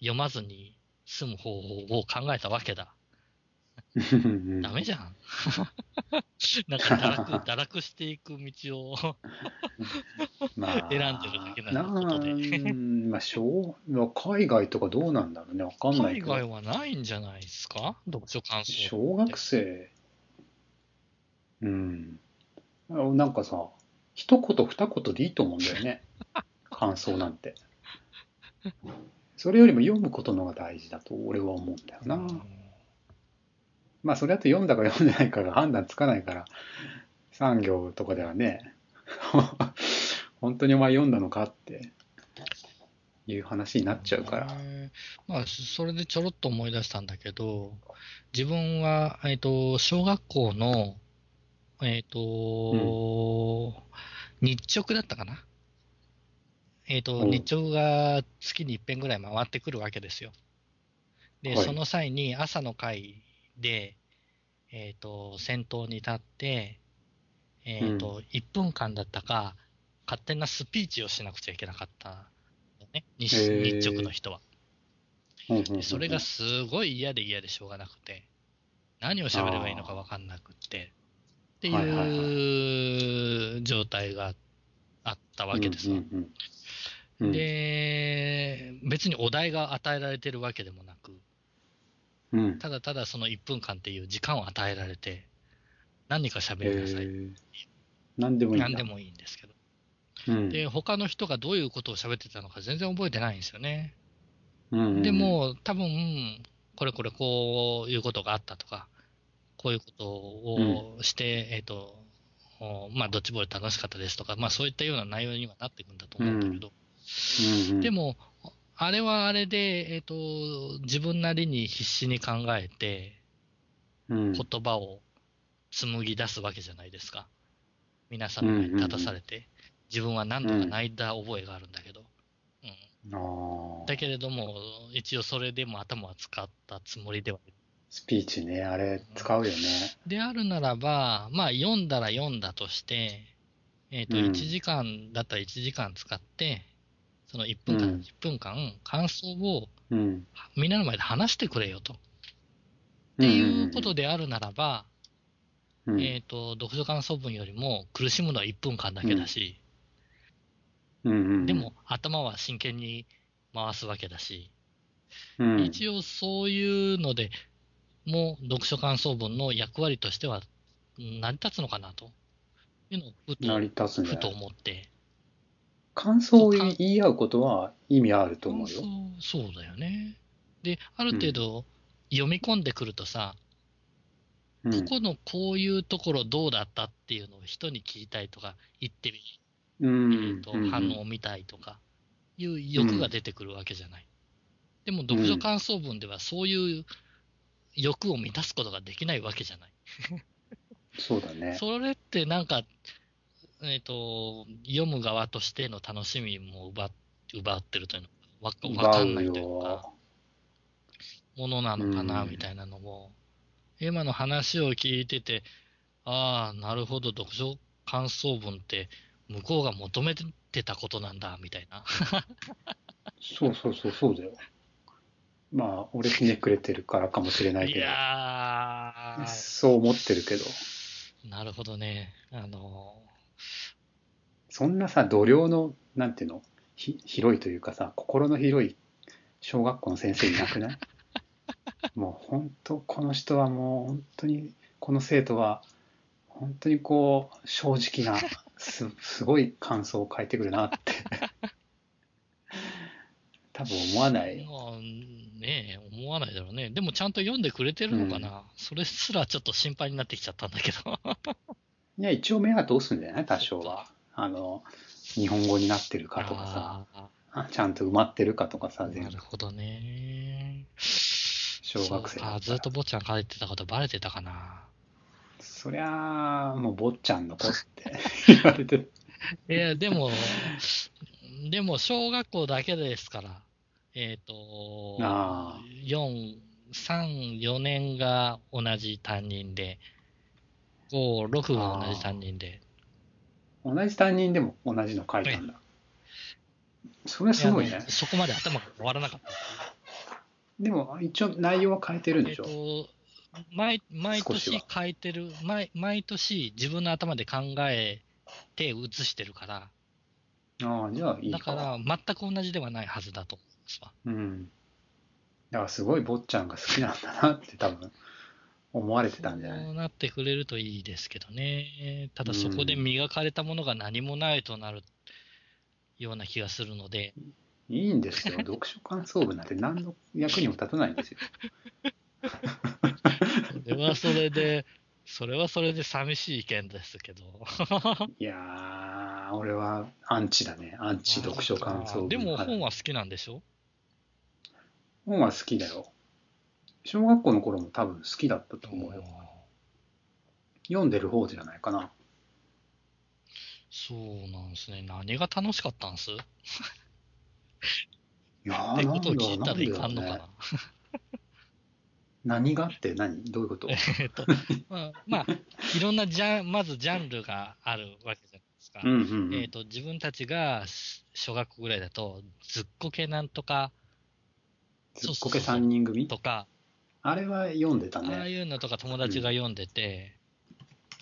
Speaker 2: 読まずに済む方法を考えたわけだ。ダメじゃん。なんか堕落、堕落していく道を
Speaker 1: まあ、
Speaker 2: 選んでるだけなことで
Speaker 1: まあ、小海外とかどうなんだろうね。わかんないけど。
Speaker 2: 海外はないんじゃないですか？読書感想。
Speaker 1: 小学生、うん。あなんかさ、一言二言でいいと思うんだよね。感想なんて。それよりも読むことの方が大事だと俺は思うんだよな。
Speaker 2: うん
Speaker 1: まあ、それだと読んだか読んでないかが判断つかないから、産業とかではね、本当にお前読んだのかっていう話になっちゃうから。
Speaker 2: ねまあ、それでちょろっと思い出したんだけど、自分は、えっ、と、小学校の、えっ、と、日直だったかな？えっ、と、
Speaker 1: うん
Speaker 2: 日直が月に一遍ぐらい回ってくるわけですよ。で、
Speaker 1: はい
Speaker 2: その際に朝の会で、えっ、と、先頭に立って、えっ、と、1分間だったか、勝手なスピーチをしなくちゃいけなかったのね。日日直の人は。それがすごい嫌で嫌でしょうがなくて、何を喋ればいいのか分かんなくって、って
Speaker 1: はい
Speaker 2: う状態があったわけですで、別にお題が与えられてるわけでもなく、
Speaker 1: うん、
Speaker 2: ただただその1分間っていう時間を与えられて、何か喋
Speaker 1: え
Speaker 2: りなさい。
Speaker 1: ー、何でもいい。
Speaker 2: 何でもいいんですけど。
Speaker 1: うん、
Speaker 2: で、他の人がどういうことを喋ってたのか全然覚えてないんですよね。
Speaker 1: うんうん
Speaker 2: で、も、多分、これこれこういうことがあったとか、こういうことをして、えっ、と、おまあ、ドッジボール楽しかったですとか、まあ、そういったような内容にはなっていくんだと思うんだけど、
Speaker 1: うんうん、
Speaker 2: でも、あれはあれで、えっ、と、自分なりに必死に考えて、
Speaker 1: うん、
Speaker 2: 言葉を紡ぎ出すわけじゃないですか。皆さんに立たされて、自分は何度か泣いた覚えがあるんだけど、うんだけれども、一応それでも頭は使ったつもりでは。
Speaker 1: スピーチね、あれ使うよね。
Speaker 2: であるならば、まあ読んだら読んだとして、えっ、と、
Speaker 1: うん
Speaker 2: 1時間だったら1時間使って、その1分間、
Speaker 1: うん。
Speaker 2: 1分間、感想を
Speaker 1: うん。
Speaker 2: みんなの前で話してくれよと。っていうことであるならば、
Speaker 1: うん、
Speaker 2: えっ、と、読書感想文よりも苦しむのは1分間だけだし、でも頭は真剣に回すわけだし、
Speaker 1: うん、
Speaker 2: 一応そういうので、もう読書感想文の役割としては成り立つのかなと。いうのをふと、ふ。と思って。
Speaker 1: 感想を言い合うことは意味あると思うよ。
Speaker 2: そうそうだよね。で、ある程度読み込んでくるとさ、
Speaker 1: うん
Speaker 2: ここのこういうところどうだったっていうのを人に聞きたいとか、言ってみ、
Speaker 1: うん
Speaker 2: えーと
Speaker 1: うん
Speaker 2: 反応を見たいとか、いう欲が出てくるわけじゃない。でも読書感想文ではそういう欲を満たすことができないわけじゃない。
Speaker 1: そうだね。
Speaker 2: それってなんか、えっ、と、読む側としての楽しみも奪っ奪ってるというのわかわかんないというか、ものなのかな、
Speaker 1: うん
Speaker 2: みたいなのも、今の話を聞いてて、ああ、なるほど、読書感想文って向こうが求めてたことなんだ、みたいな。
Speaker 1: そうそうそう、そうだよ。まあ、俺ひねくれてるからかもしれない
Speaker 2: い
Speaker 1: けど、
Speaker 2: やー、
Speaker 1: そう思ってるけど、
Speaker 2: なるほどね。あの、
Speaker 1: そんなさ、度量の、なんていうの、ひ広いというかさ、心の広い小学校の先生いなくない？もう本当、この人はもう本当に、この生徒は、本当にこう、正直な、すすごい感想を書いてくるなって。多分思わない。
Speaker 2: まあねえ、思わないだろうね。でもちゃんと読んでくれてるのかな、それすらちょっと心配になってきちゃったんだけど。
Speaker 1: いや、一応目は通すんじゃない多少は。あの、日本語になってるかとかさ、
Speaker 2: あ
Speaker 1: あちゃんと埋まってるかとかさ、
Speaker 2: ー
Speaker 1: 全部。
Speaker 2: なるほどね。
Speaker 1: 小学生だったら。
Speaker 2: そうかずっと坊ちゃん書いてたことバレてたかな。
Speaker 1: そりゃあ、もう坊ちゃんの子って。言われてる。
Speaker 2: いや、でも、でも小学校だけですから、えっ、と、
Speaker 1: ああ
Speaker 2: 4、3、4年が同じ担任で、5、6が同じ担任で、
Speaker 1: 同じ担任でも同じの書いたんだ。それはすごいね
Speaker 2: そこまで頭が回らなかった。
Speaker 1: でも、一応内容は変えてるんでしょ、
Speaker 2: と、毎毎年変えてる毎、毎年自分の頭で考えて写してるから、
Speaker 1: ああ、じゃあいい
Speaker 2: だから全く同じではないはずだと思うんですわ。
Speaker 1: うん。だからすごい坊ちゃんが好きなんだなって多分思われてたんじゃない？
Speaker 2: そうなってくれるといいですけどね。ただそこで磨かれたものが何もないとなるような気がするので、
Speaker 1: いいんですよ。読書感想文なんて何の役にも立たないんですよ。
Speaker 2: それはそれで、それはそれで寂しい意見ですけど。
Speaker 1: いやー、俺はアンチだね。アンチ読書感想文。
Speaker 2: でも本
Speaker 1: は
Speaker 2: は好きなんでしょ？
Speaker 1: 本は好きだよ。小学校の頃も多分好きだったと思うよ。読んでる方じゃないかな。
Speaker 2: そうなんですね。何が楽しかったんです？っ
Speaker 1: いやー、
Speaker 2: てことを聞いたらいかんのかな。
Speaker 1: 何がって何？どういうこと？
Speaker 2: えっと、まあ、まあ、いろんなジャン、まずジャンルがあるわけじゃないですか。
Speaker 1: うんうんうん。
Speaker 2: えっと、自分たちが小学校ぐらいだと、ずっこけなんとか
Speaker 1: ずっこけ3人組？
Speaker 2: とか、
Speaker 1: あれは読んでた
Speaker 2: ああ
Speaker 1: ね。
Speaker 2: いうのとか友達が読んでて、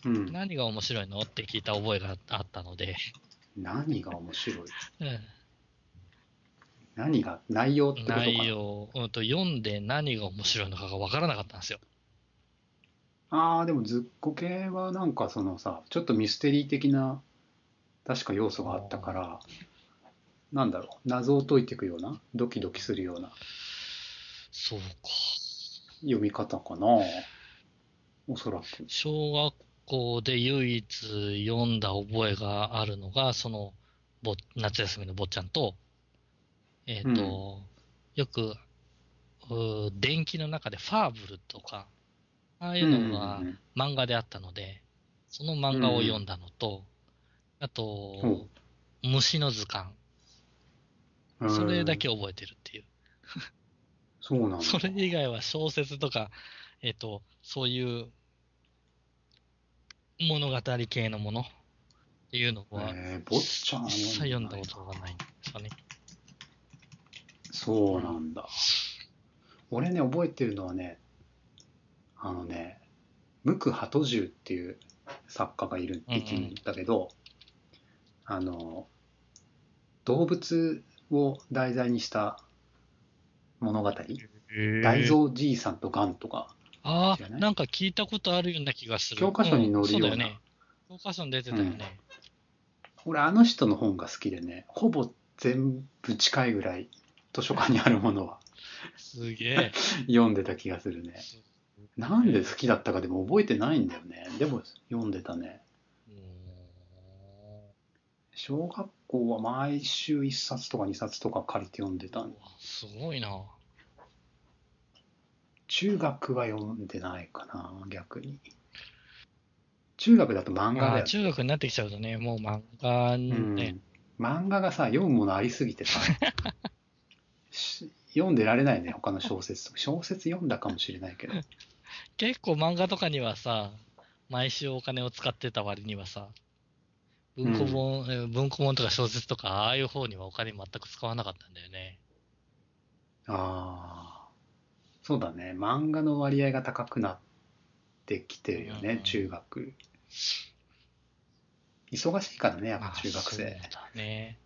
Speaker 1: うん。
Speaker 2: 何が面白いのって聞いた覚えがあったので、
Speaker 1: 何が面白い？
Speaker 2: うん
Speaker 1: 何が内容ってことかな？
Speaker 2: 内容、うんと、読んで何が面白いのかが分からなかったんですよ。
Speaker 1: ああ、でもずっこけはなんかそのさ、ちょっとミステリー的な確か要素があったから、なんだろう、謎を解いていくような、ドキドキするような
Speaker 2: そうか。
Speaker 1: 読み方かな？おそらく。
Speaker 2: 小学校で唯一読んだ覚えがあるのが、その、ぼ夏休みの坊ちゃんと、えっ、と、よく、うー電気の中でファーブルとか、ああいうのが
Speaker 1: うん
Speaker 2: 漫画であったので、その漫画を読んだのと、あと
Speaker 1: ほ、
Speaker 2: 虫の図鑑。
Speaker 1: うん
Speaker 2: それだけ覚えてるっていう。
Speaker 1: そうなんだ。
Speaker 2: それ以外は小説とか、えっ、と、そういう物語系のものっていうのは、
Speaker 1: えー、坊ちゃんは
Speaker 2: 一切読んだことがないんですかね。
Speaker 1: そうなんだ。俺ね、覚えてるのはね、あのね、無垢鳩十っていう作家がいるいるんだけど、あの、動物を題材にした物語、大蔵じいさんとガンとか、
Speaker 2: ああ、
Speaker 1: な
Speaker 2: んか聞いたことあるような気がする。
Speaker 1: 教科書に載るような
Speaker 2: そうだよね。教科書に出てたよね。
Speaker 1: 俺あの人の本が好きでね、ほぼ全部近いぐらい図書館にあるものは
Speaker 2: すげえ。
Speaker 1: 読んでた気がするね。なんで好きだったかでも覚えてないんだよね。でも読んでたね。
Speaker 2: う
Speaker 1: 小学校は毎週1冊とか2冊とか借りて読んでた
Speaker 2: ーんすごいな。
Speaker 1: 中学は読んでないかな、逆に。中学だと漫画だよ、
Speaker 2: 中学になってきちゃうとね、もう漫画に
Speaker 1: うん
Speaker 2: ね、
Speaker 1: 漫画がさ、読むものありすぎてさ、し読んでられないね、他の小説とか。小説読んだかもしれないけど。
Speaker 2: 結構漫画とかにはさ、毎週お金を使ってた割にはさ、文庫本、え文庫本とか小説とか、ああいう方にはお金全く使わなかったんだよね。
Speaker 1: ああ、そうだね。漫画の割合が高くなってきてるよね、
Speaker 2: うん
Speaker 1: 中学。忙しいからね、やっぱ中学
Speaker 2: あそう
Speaker 1: 生。
Speaker 2: だね。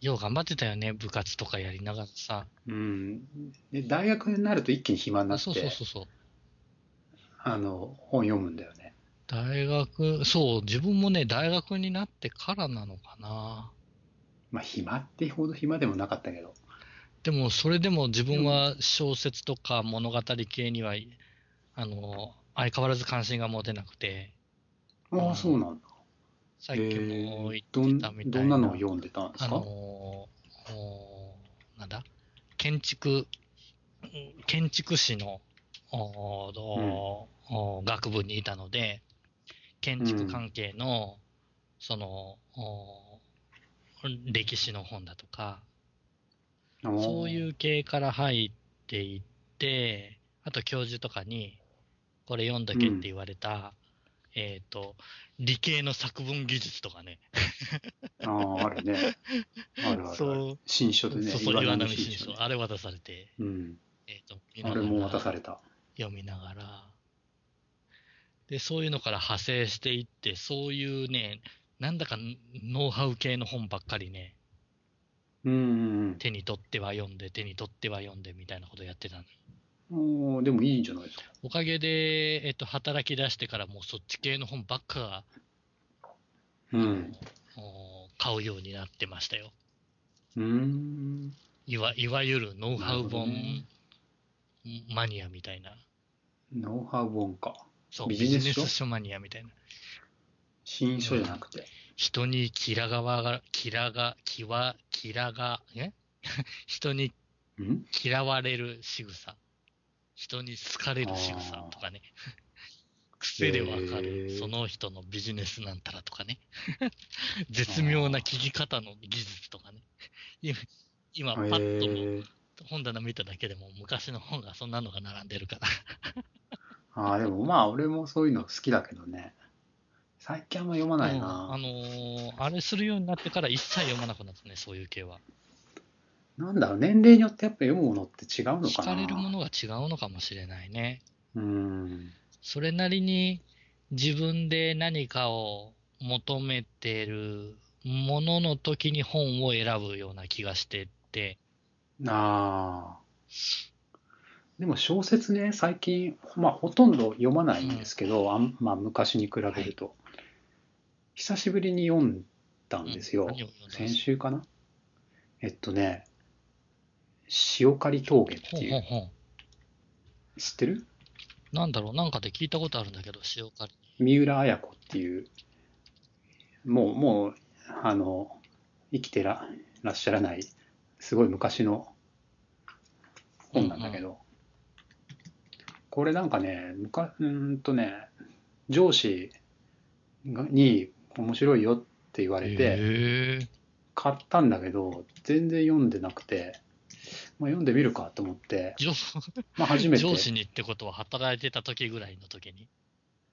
Speaker 2: よう頑張ってたよね、部活とかやりながらさ。
Speaker 1: うん。で、大学になると一気に暇になって、
Speaker 2: そうそうそうそう。
Speaker 1: あの、本読むんだよね。
Speaker 2: 大学、そう、自分もね、大学になってからなのかな。
Speaker 1: まあ、暇ってほど暇でもなかったけど。
Speaker 2: でも、それでも自分は小説とか物語系には、あの、相変わらず関心が持てなくて、
Speaker 1: ああ、そうなんだ。
Speaker 2: さっきも言
Speaker 1: どん
Speaker 2: ってたみたいな。
Speaker 1: どんなのを読んでたんです
Speaker 2: あ
Speaker 1: か
Speaker 2: のおなんだ？建築、うん建築士のおおお学部にいたので、建築関係の、その、お歴史の本だとか、そういう系から入っていって、あと教授とかに、これ読んどけって言われたえっ、と、理系の作文技術とかね。
Speaker 1: ああ、あるね。あるある。
Speaker 2: そう
Speaker 1: 新書でね。
Speaker 2: そうそう、岩波新
Speaker 1: 書。
Speaker 2: あれ渡されて、
Speaker 1: うん。
Speaker 2: えっ、と、
Speaker 1: あれも渡された。
Speaker 2: 読みながら、で、そういうのから派生していって、そういうね、なんだかノウハウ系の本ばっかりね、
Speaker 1: うんうん
Speaker 2: 手に取っては読んで、手に取っては読んでみたいなことやってた。
Speaker 1: おーでもいいんじゃないですか。
Speaker 2: おかげで、えっと、働き出してからもうそっち系の本ばっかが、
Speaker 1: うん。
Speaker 2: お買うようになってましたよ。
Speaker 1: うーん。
Speaker 2: いわいわゆるノウハウ本
Speaker 1: ね
Speaker 2: マニアみたいな。
Speaker 1: ノウハウ本か。
Speaker 2: そう、
Speaker 1: ビ
Speaker 2: ビジ
Speaker 1: ジネス書
Speaker 2: マニアみたいな。
Speaker 1: 新書じゃなくて？
Speaker 2: 人にキラがわが、キラが、キワ、キラが、え？人に
Speaker 1: うん？
Speaker 2: 嫌われる仕草。人に好かれる仕草とかね。癖でわか
Speaker 1: へ
Speaker 2: る、
Speaker 1: ー
Speaker 2: その人のビジネスなんたらとかね。絶妙な聞き方の技術とかね。今、今パッと。本棚見ただけでも昔の本がそんなのが並んでるから。
Speaker 1: ああ、でもまあ、俺もそういうの好きだけどね。最近あんま読まない
Speaker 2: うんあ
Speaker 1: な。
Speaker 2: のーあれするようになってから一切読まなくなったね、そういう系は。
Speaker 1: なんだろう、年齢によってやっぱ読むものって違うの
Speaker 2: 惹
Speaker 1: かな。
Speaker 2: かれるものが違うのかもしれないね。
Speaker 1: うん。
Speaker 2: それなりに自分で何かを求めてるものの時に本を選ぶような気がしてて、
Speaker 1: ああ。でも小説ね、最近、まあ、ほとんど読まないんですけど、あんまあ、昔に比べると、久しぶりに読んだんですよ。先週かな？えっとね、塩刈峠っていう。知ってる？
Speaker 2: なんだろう、なんかで聞いたことあるんだけど、塩刈り。
Speaker 1: 三浦綾子っていう、もう、もう、あの、生きてららっしゃらない、すごい昔の本なんだけど、これなんかね、むかうーんとね、上司がに面白いよって言われて。買ったんだけど、全然読んでなくて、まあ、読んでみるかと思って、
Speaker 2: 上
Speaker 1: まあ、初めて。
Speaker 2: 上司にってことは働いてた時ぐらいの時に？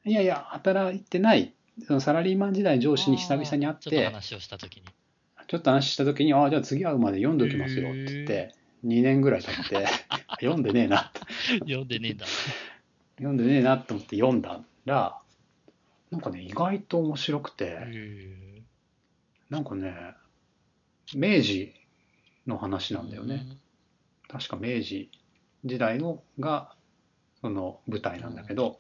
Speaker 1: いやいや、働いてない、そのサラリーマン時代上司に久々に会っ
Speaker 2: あーちょっと
Speaker 1: て、
Speaker 2: 話をした時に。
Speaker 1: ちょっと話した時に、ああ、じゃあ次会うまで読んどきますよって言って、2年ぐらい経って、読んでねえな、
Speaker 2: 読んでねえんだ。
Speaker 1: 読んでねえなと思って読んだら、なんかね、意外と面白くて、なんかね、明治の話なんだよね。。確か明治時代のが、その舞台なんだけど、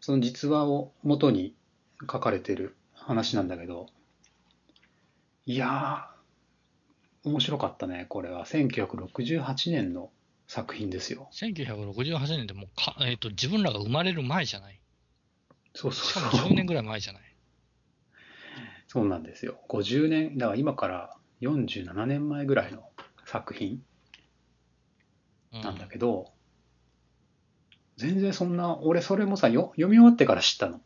Speaker 1: その実話を元に書かれてる話なんだけど、いやー、面白かったね、これは。1968年の作品ですよ。
Speaker 2: 1968年でもうか、えっ、と、自分らが生まれる前じゃない。
Speaker 1: そう
Speaker 2: しかも
Speaker 1: そうそう。
Speaker 2: 10年ぐらい前じゃない。
Speaker 1: そうなんですよ。50年、だから今から47年前ぐらいの作品
Speaker 2: うん
Speaker 1: なんだけど、全然そんな、俺それもさ、よ読み終わってから知ったの。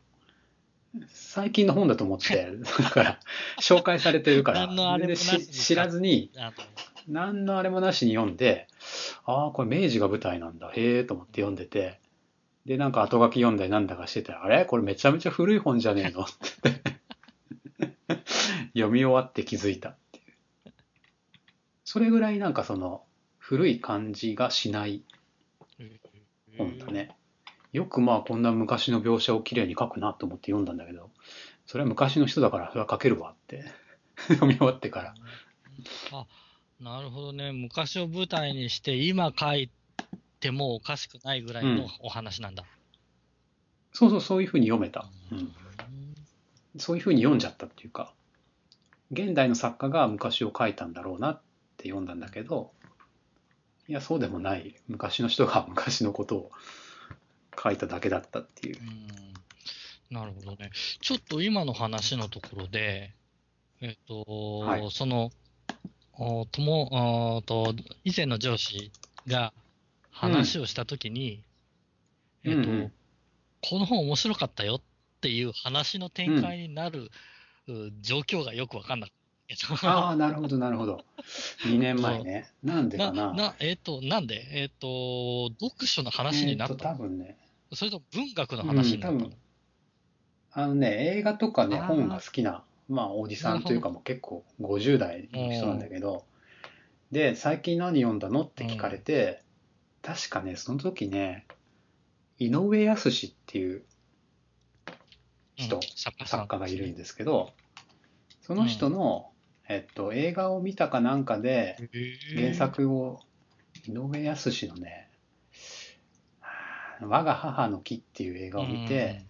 Speaker 1: 最近の本だと思って、だから、紹介されてるから、知らずに、何のあれもなしに読んで、ああ、これ明治が舞台なんだ、へえと思って読んでて、で、なんか後書き読んだりなんだかしてて、あれ？これめちゃめちゃ古い本じゃねえの？って言って読み終わって気づいたっていう。それぐらいなんかその、古い感じがしない本だ。ね。よくまあこんな昔の描写をきれいに書くなと思って読んだんだけど、それは昔の人だからそれは書けるわって 読み終わってから。
Speaker 2: あ、なるほどね。昔を舞台にして、今書いてもおかしくないぐらいのお話なんだ。
Speaker 1: そうそう、そういうふうに読めた。う
Speaker 2: うん
Speaker 1: ん、そういうふうに読んじゃったっていうか、現代の作家が昔を書いたんだろうなって読んだんだけど、いや、そうでもない。昔の人が昔のことを書いただけだったっていう。
Speaker 2: うんなるほどね。ちょっと今の話のところで、えっ、と、
Speaker 1: はい
Speaker 2: その、おともおと以前の上司が話をしたときに、えっ、と、
Speaker 1: うんうん
Speaker 2: この本面白かったよっていう話の展開になる、う状況がよくわかんなかった。
Speaker 1: ああ、なるほど、なるほど。2年前ね。なんで
Speaker 2: な、
Speaker 1: かな。
Speaker 2: な、えっ、と、なんで？えっ、と、読書の話になっ
Speaker 1: えー。多分ね、
Speaker 2: それと文学の話になったの、
Speaker 1: うんあのね、映画とかね、本が好きな、まあ、おじさんというかもう結構50代の人なんだけど、で、最近何読んだのって聞かれて、確かね、その時ね、井上康っていう人
Speaker 2: うん作家
Speaker 1: がいるんですけど、その人の、えっと、映画を見たかなんかで、原作を、井上康のね、我が母の木っていう映画を見て、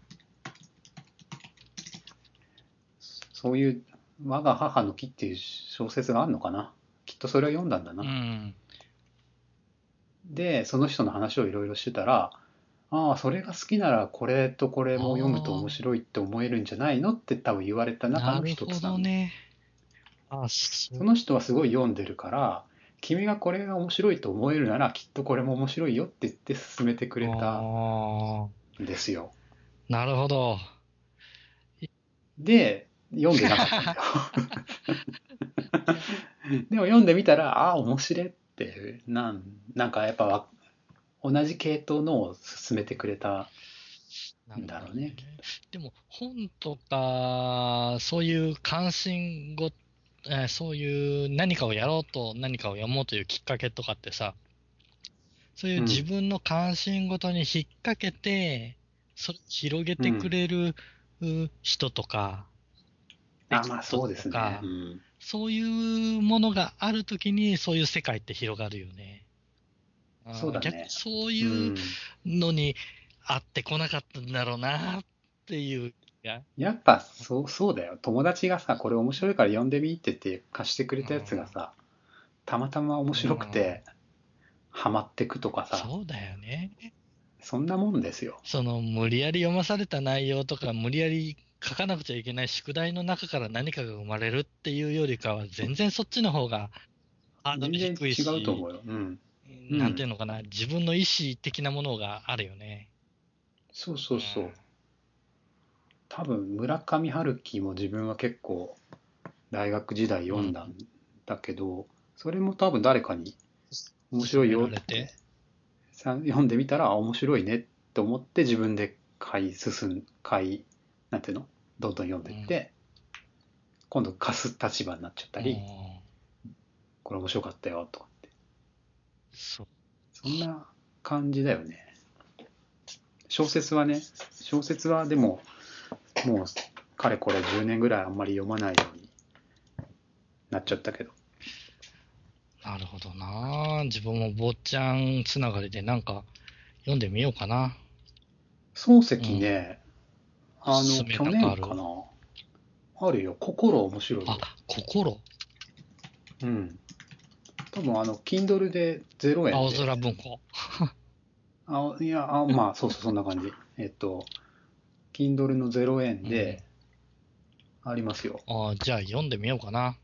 Speaker 1: そういう我が母の木っていう小説があるのかな？きっとそれを読んだんだな。で、その人の話をいろいろしてたら、ああ、それが好きならこれとこれも読むと面白いって思えるんじゃないのって多分言われた中の一つなの。
Speaker 2: どね。そ
Speaker 1: の人はすごい読んでるから、君がこれが面白いと思えるならきっとこれも面白いよって言って勧めてくれた
Speaker 2: あ
Speaker 1: んですよ。
Speaker 2: ーなるほど。
Speaker 1: で、読んでなかったんだよ。でも読んでみたら、ああ、面白いって、なん、なんかやっぱわ同じ系統のを勧めてくれたんだろうね。
Speaker 2: でも本とか、そういう関心ご、えーそういう何かをやろうと何かを読もうというきっかけとかってさ、そういう自分の関心ごとに引っ掛けて、それを広げてくれるう人とか、
Speaker 1: あまあそうですね。うん
Speaker 2: そういうものがあるときに、そういう世界って広がるよね。
Speaker 1: そうだね
Speaker 2: 逆にそういうのに会ってこなかったんだろうなっていう気が。
Speaker 1: やっぱそうそうだよ。友達がさ、これ面白いから読んでみって言って貸してくれたやつがさ、たまたま面白くて、ハマってくとかさ、
Speaker 2: そうだよね。
Speaker 1: そんなもんですよ。
Speaker 2: その無理やり読まされた内容とか、無理やり書かなくちゃいけない宿題の中から何かが生まれるっていうよりかは、全然そっちの方がハードル低いし、
Speaker 1: 違うと思うよ。うん。うん
Speaker 2: なんていうのかな、自分の意思的なものがあるよね。
Speaker 1: そうそうそう。
Speaker 2: うん
Speaker 1: 多分村上春樹も自分は結構大学時代読んだんだけど、それも多分誰かに面白いよ。って。さ読んでみたらあ面白いねって思って自分で買い進ん買いなんていうの？どんどん読んでいって、今度貸す立場になっちゃったり、
Speaker 2: うん。
Speaker 1: これ面白かったよとかって。
Speaker 2: そう。
Speaker 1: そんな感じだよね。小説はね小説はでももうかれこれ10年ぐらいあんまり読まないようになっちゃったけど。
Speaker 2: なるほどな。自分も坊ちゃんつながりでなんか読んでみようかな。
Speaker 1: 漱石ね、あの
Speaker 2: 勧め
Speaker 1: 去年かな？あるよ。心面白いよ。
Speaker 2: あ、心？
Speaker 1: うん。多分あの Kindle で0円
Speaker 2: 青
Speaker 1: で
Speaker 2: 空文庫。
Speaker 1: あいやあまあそうそうそんな感じ。えっと Kindle の0円でありますよ、
Speaker 2: あじゃあ読んでみようかな。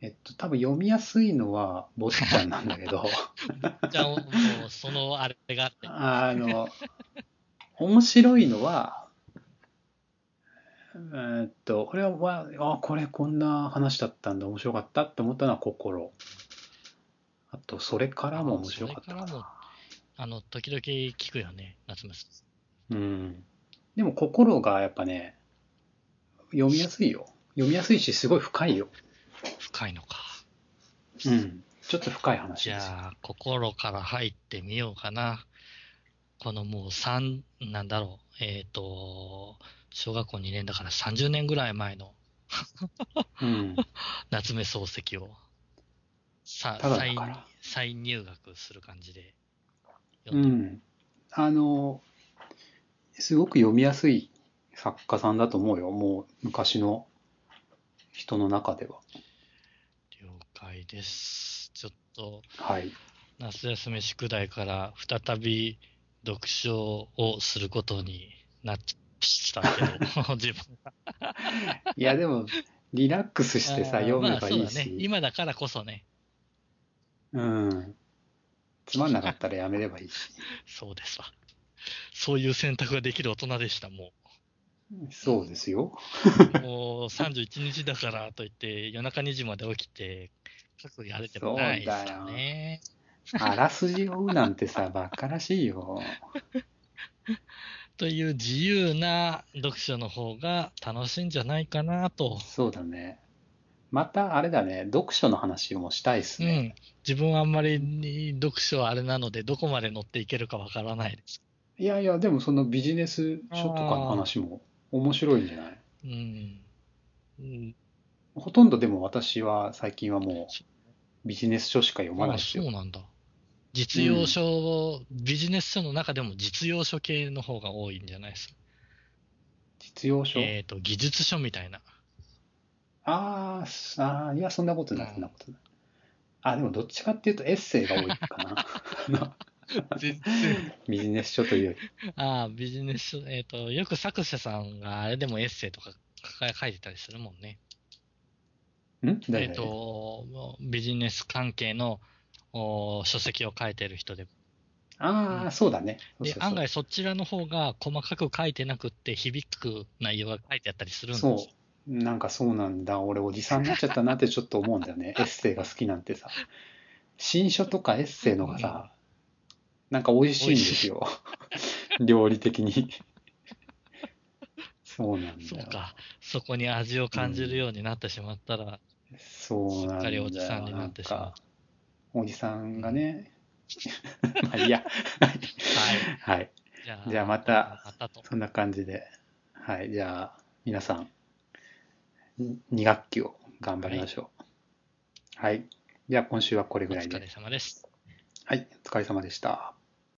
Speaker 1: えっと多分読みやすいのは坊ちゃんなんだけど
Speaker 2: じゃあもうそのあれがあって。
Speaker 1: あの面白いのはえーっとこれはあこれこんな話だったんだ面白かったって思ったのは心あとそれからも面白かったか
Speaker 2: それからも
Speaker 1: な
Speaker 2: あの、時々聞くよね、夏目さん。
Speaker 1: うん。でも心がやっぱね読みやすいよ。読みやすいしすごい深いよ。
Speaker 2: 深いのか。
Speaker 1: うん。ちょっと深い話
Speaker 2: じ
Speaker 1: です。よ
Speaker 2: ゃあ、心から入ってみようかな。このもう三、なんだろう、えっ、と、小学校2年だから30年ぐらい前の
Speaker 1: うん。
Speaker 2: 夏目漱石を。さ
Speaker 1: ただだ
Speaker 2: 再
Speaker 1: から。
Speaker 2: 再入学する感じで
Speaker 1: う
Speaker 2: 読んで、
Speaker 1: ん。あのすごく読みやすい作家さんだと思うよもう昔の人の中では
Speaker 2: 了解です。ちょっと
Speaker 1: はい
Speaker 2: 夏休み宿題から再び読書をすることになっちゃったけど、自分
Speaker 1: いやでもリラックスしてさ読めばいい
Speaker 2: まあね。
Speaker 1: し、
Speaker 2: 今だからこそね。
Speaker 1: うんつまんなかったらやめればいいし
Speaker 2: そうですわ。そういう選択ができる大人でした、も
Speaker 1: そうですよ
Speaker 2: う。もう31日だからといって、夜中2時まで起きて、書くやれてもないですよね。
Speaker 1: あらすじを追うなんてさ、バカらしいよ。
Speaker 2: という自由な読書の方が楽しいんじゃないかなと。
Speaker 1: そうだね。また、あれだね、読書の話もしたいっすね。
Speaker 2: うん。自分はあんまり読書はあれなので、どこまで乗っていけるかわからないです。
Speaker 1: いやいや、でもそのビジネス書とかの話も面白いんじゃない？
Speaker 2: うん。うん、
Speaker 1: ほとんどでも私は最近はもうビジネス書しか読まない
Speaker 2: あ
Speaker 1: ですよ。
Speaker 2: そうなんだ。実用書を、ビジネス書の中でも実用書系の方が多いんじゃないですか？
Speaker 1: 実用書？
Speaker 2: えっ、と、技術書みたいな。
Speaker 1: あーすあー、いや、そんなことない、
Speaker 2: うん
Speaker 1: そんなことない。あ、でもどっちかっていうとエッセイが多いかな。あの
Speaker 2: 全然。
Speaker 1: ビジネス書というより。
Speaker 2: ああ、ビジネス書、えっ、と、よく作者さんがあれでもエッセイとか書書いてたりするもんね。
Speaker 1: ん？誰
Speaker 2: えっ、と、ビジネス関係のお書籍を書いてる人で。
Speaker 1: ああ、そうだね。そう
Speaker 2: で
Speaker 1: そう、そう
Speaker 2: 案外そちらの方が細かく書いてなくって響く内容が書いてあったりするんです。
Speaker 1: そう。なんかそうなんだ。俺、おじさんになっちゃったなってちょっと思うんだよね。エッセイが好きなんてさ。新書とかエッセイのがさ、なんか美味しいんですよ。料理的に。そうなんだよ。
Speaker 2: そうか。そこに味を感じるようになってしまったら、
Speaker 1: そうなんだよ。
Speaker 2: しっかりおじさんになってしまう
Speaker 1: おじさんがね。まあいいや。
Speaker 2: はい。
Speaker 1: はい。
Speaker 2: じゃあ、
Speaker 1: じゃあまた
Speaker 2: またと。
Speaker 1: そんな感じで。はい。じゃあ、皆さん、2学期を頑張りましょう。はい。じゃあ、今週はこれ
Speaker 2: お
Speaker 1: ぐらいで。
Speaker 2: 疲れ様です。
Speaker 1: はい。お疲れ様でした。